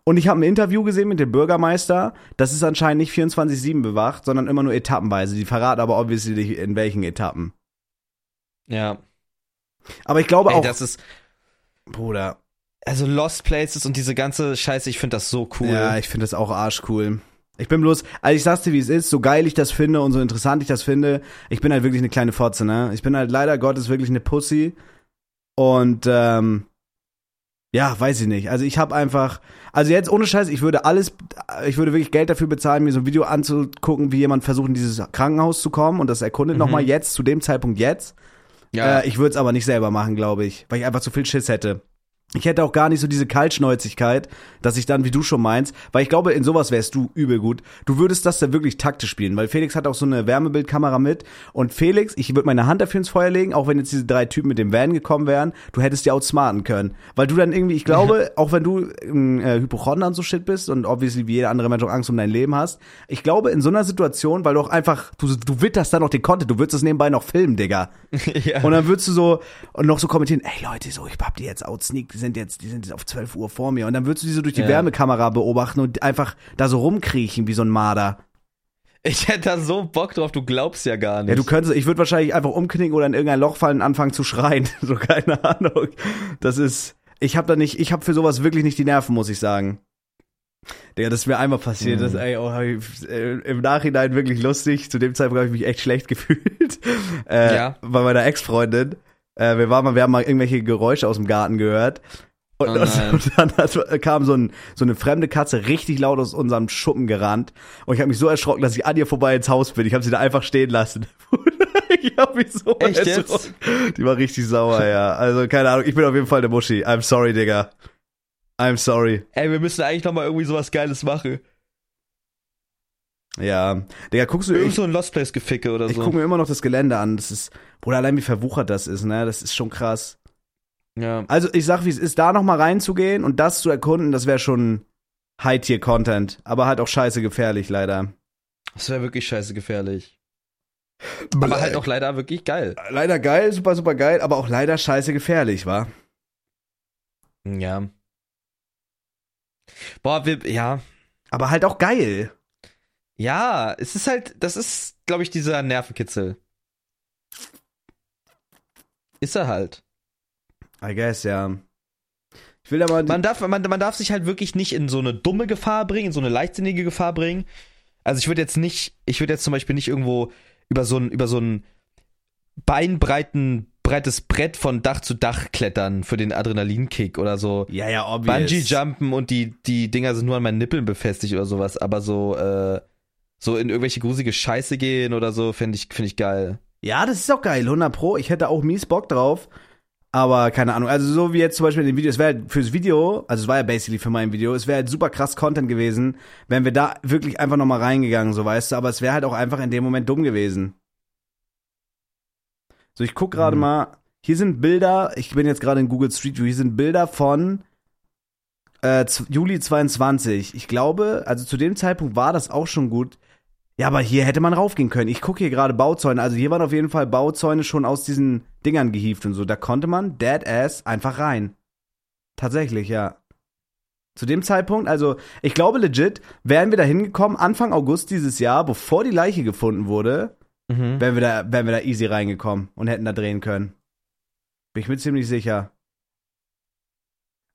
Und ich habe ein Interview gesehen mit dem Bürgermeister. Das ist anscheinend nicht 24-7 bewacht, sondern immer nur etappenweise. Die verraten aber obviously nicht, in welchen Etappen. Ja. Aber ich glaube Ey, auch, das ist, Bruder, also Lost Places und diese ganze Scheiße, ich finde das so cool. Ja, ich finde das auch arschcool. Ich bin bloß, also ich sag's dir, wie es ist, so geil ich das finde und so interessant ich das finde, ich bin halt wirklich eine kleine Fotze, ne? Ich bin halt leider Gottes wirklich eine Pussy. Und ähm, ja, weiß ich nicht. Also ich habe einfach, also jetzt ohne Scheiß, ich würde alles, ich würde wirklich Geld dafür bezahlen, mir so ein Video anzugucken, wie jemand versucht, in dieses Krankenhaus zu kommen und das erkundet Mhm. noch nochmal jetzt, zu dem Zeitpunkt jetzt. ja. Äh, ich würde es aber nicht selber machen, glaube ich, weil ich einfach zu viel Schiss hätte. Ich hätte auch gar nicht so diese Kaltschnäuzigkeit, dass ich dann, wie du schon meinst, weil ich glaube, in sowas wärst du übel gut. Du würdest das da wirklich taktisch spielen, weil Felix hat auch so eine Wärmebildkamera mit. Und Felix, ich würde meine Hand dafür ins Feuer legen, auch wenn jetzt diese drei Typen mit dem Van gekommen wären, du hättest die outsmarten können. Weil du dann irgendwie, ich glaube, auch wenn du ein äh, Hypochonder und so shit bist und obviously wie jeder andere Mensch auch Angst um dein Leben hast, ich glaube, in so einer Situation, weil du auch einfach, du, du witterst dann noch den Content, du würdest es nebenbei noch filmen, Digga. ja. Und dann würdest du so und noch so kommentieren, ey Leute, so ich hab die jetzt outsneakt, die sind jetzt, die sind jetzt auf 12 Uhr vor mir. Und dann würdest du die so durch die Ja. Wärmekamera beobachten und einfach da so rumkriechen wie so ein Marder. ich hätte da so Bock drauf, du glaubst ja gar nicht. Ja, du könntest, ich würde wahrscheinlich einfach umknicken oder in irgendein Loch fallen und anfangen zu schreien. So, keine Ahnung. Das ist, ich hab da nicht, ich hab für sowas wirklich nicht die Nerven, muss ich sagen. Digga, das ist mir einmal passiert. Mhm. Das, ey, oh, äh, im Nachhinein wirklich lustig. Zu dem Zeitpunkt habe ich mich echt schlecht gefühlt. Äh, Ja. Bei meiner Ex-Freundin. Äh, wir waren mal, wir haben mal irgendwelche Geräusche aus dem Garten gehört. Und, Oh und dann hat, kam so, ein, so eine fremde Katze richtig laut aus unserem Schuppen gerannt. Und ich habe mich so erschrocken, dass ich an ihr vorbei ins Haus bin. Ich habe sie da einfach stehen lassen. ich habe mich so Echt jetzt? erschrocken. Die war richtig sauer, ja. Also keine Ahnung, ich bin auf jeden Fall der Muschi. I'm sorry, Digga. I'm sorry. Ey, wir müssen eigentlich noch mal irgendwie sowas Geiles machen. Ja. Digga, guckst du, Irgend ich, so ein Lost Place Geficke oder ich so. gucke mir immer noch das Gelände an. Das ist, Bruder, allein wie verwuchert das ist, ne? Das ist schon krass. Ja. Also ich sag, wie es ist, da noch mal reinzugehen und das zu erkunden, das wäre schon High-Tier-Content. Aber halt auch scheiße gefährlich, leider. Das wäre wirklich scheiße gefährlich. Aber halt auch leider wirklich geil. Leider geil, super, super geil, aber auch leider scheiße gefährlich, wa? Ja. Boah, wir, ja. Aber halt auch geil. Ja, es ist halt, das ist, glaube ich, dieser Nervenkitzel. Ist er halt. I guess, ja. Ich will mal. Man darf, man, man darf sich halt wirklich nicht in so eine dumme Gefahr bringen, in so eine leichtsinnige Gefahr bringen. Also ich würde jetzt nicht, ich würde jetzt zum Beispiel nicht irgendwo über so ein, über so ein beinbreiten, breites Brett von Dach zu Dach klettern für den Adrenalinkick oder so. ja, ja, obvious. Bungee-Jumpen und die, die Dinger sind nur an meinen Nippeln befestigt oder sowas, aber so, äh, so in irgendwelche gruselige Scheiße gehen oder so, finde ich, finde ich geil. Ja, das ist auch geil, 100 Pro. Ich hätte auch mies Bock drauf. Aber keine Ahnung, also so wie jetzt zum Beispiel in dem Video, es wäre halt fürs Video, also es war ja basically für mein Video, es wäre halt super krass Content gewesen, wären wir da wirklich einfach nochmal reingegangen, so weißt du, aber es wäre halt auch einfach in dem Moment dumm gewesen. So, ich guck gerade Mhm. mal, hier sind Bilder, ich bin jetzt gerade in Google Street View, hier sind Bilder von äh, Juli 22. Ich glaube, also zu dem Zeitpunkt war das auch schon gut. Ja, aber hier hätte man raufgehen können. Ich gucke hier gerade Bauzäune. Also hier waren auf jeden Fall Bauzäune schon aus diesen Dingern gehievt und so. Da konnte man dead ass einfach rein. Tatsächlich, ja. Zu dem Zeitpunkt, also ich glaube legit, wären wir da hingekommen, Anfang August dieses Jahr, bevor die Leiche gefunden wurde, Mhm. wären wir da, wären wir da easy reingekommen und hätten da drehen können. Bin ich mir ziemlich sicher.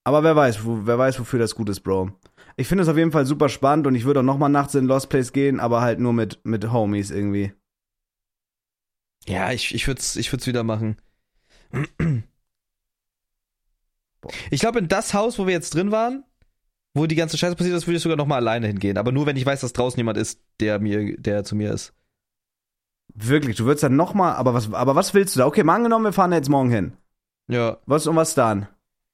Aber wer weiß, wer weiß, wofür das gut ist, Bro. Ich finde es auf jeden Fall super spannend und ich würde auch noch mal nachts in Lost Place gehen, aber halt nur mit, mit Homies irgendwie. Ja, ich, ich würde es ich würd's wieder machen. Ich glaube, in das Haus, wo wir jetzt drin waren, wo die ganze Scheiße passiert ist, würde ich sogar noch mal alleine hingehen. Aber nur, wenn ich weiß, dass draußen jemand ist, der mir, der zu mir ist. Wirklich, du würdest dann nochmal, aber was, aber was willst du da? Okay, mal angenommen, wir fahren jetzt morgen hin. Ja. Was und was dann?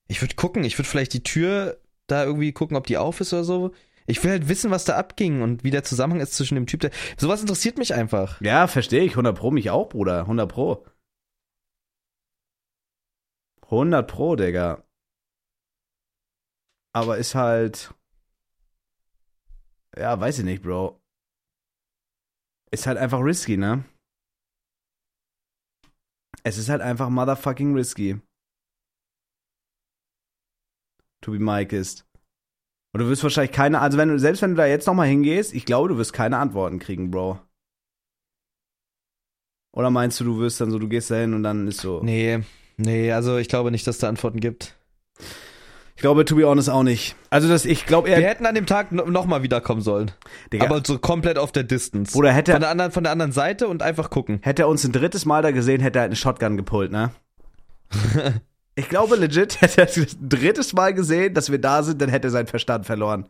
Ich würde gucken, ich würde vielleicht die Tür da irgendwie gucken, ob die auf ist oder so. Ich will halt wissen, was da abging und wie der Zusammenhang ist zwischen dem Typ, der. Sowas interessiert mich einfach. Ja, verstehe ich. 100 Pro mich auch, Bruder. 100 Pro. 100 Pro, Digga. Aber ist halt. Ja, weiß ich nicht, Bro. Ist halt einfach risky, ne? Es ist halt einfach motherfucking risky. To be Mike ist. Und du wirst wahrscheinlich keine, also wenn du, selbst wenn du da jetzt nochmal hingehst, ich glaube, du wirst keine Antworten kriegen, Bro. Oder meinst du, du wirst dann so, du gehst da hin und dann ist so. Nee, nee, also ich glaube nicht, dass da Antworten gibt. Ich glaube, to be honest, auch nicht. Also, das, ich glaube Wir eher, hätten an dem Tag no nochmal wiederkommen sollen. Digga, Aber so komplett auf der Distance. Bruder, hätte von er, der anderen, von der anderen Seite und einfach gucken. hätte er uns ein drittes Mal da gesehen, hätte er halt eine Shotgun gepult, ne? Ich glaube legit, hätte er das drittes Mal gesehen, dass wir da sind, dann hätte er seinen Verstand verloren.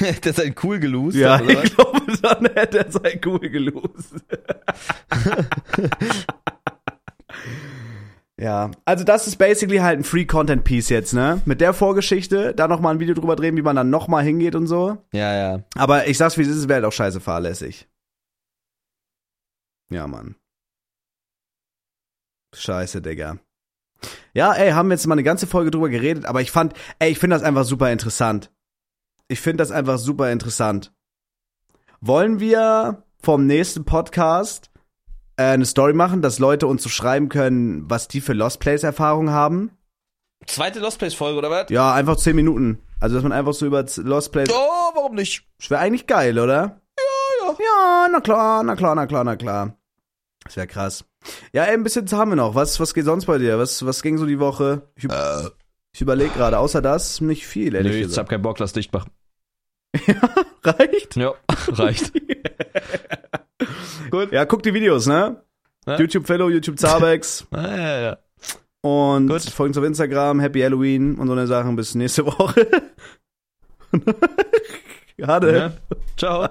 der ist ein cool gelost. Ja, oder was? ich glaube, dann hätte er sein cool gelost. ja, also das ist basically halt ein Free-Content-Piece jetzt, ne? Mit der Vorgeschichte, da nochmal ein Video drüber drehen, wie man dann nochmal hingeht und so. ja, ja. Aber ich sag's wie es ist, es wäre halt auch scheiße fahrlässig. Ja, Mann. Scheiße, Digga. Ja, ey, haben wir jetzt mal eine ganze Folge drüber geredet, aber ich fand, ey, ich finde das einfach super interessant. Ich finde das einfach super interessant. Wollen wir vom nächsten Podcast äh, eine Story machen, dass Leute uns so schreiben können, was die für Lost Place Erfahrungen haben? Zweite Lost Place Folge, oder was? Ja, einfach 10 Minuten. Also, dass man einfach so über Lost Place Oh, warum nicht? Das wäre eigentlich geil, oder? Ja, ja. Ja, na klar, na klar, na klar, na klar. Das wäre krass. Ja, ey, ein bisschen haben wir noch. Was, was geht sonst bei dir? Was, was ging so die Woche? Ich, üb- ich überlege gerade, außer das nicht viel, ehrlich Nö, ich gesagt. hab keinen Bock, lass dicht machen. Reicht? Ja, reicht. Gut. Ja, guck die Videos, ne? Ja. YouTube Fellow, YouTube Zabex ah, ja, ja. und Gut. folgt uns auf Instagram, Happy Halloween und so eine Sachen. Bis nächste Woche. Schade. ja. Ciao.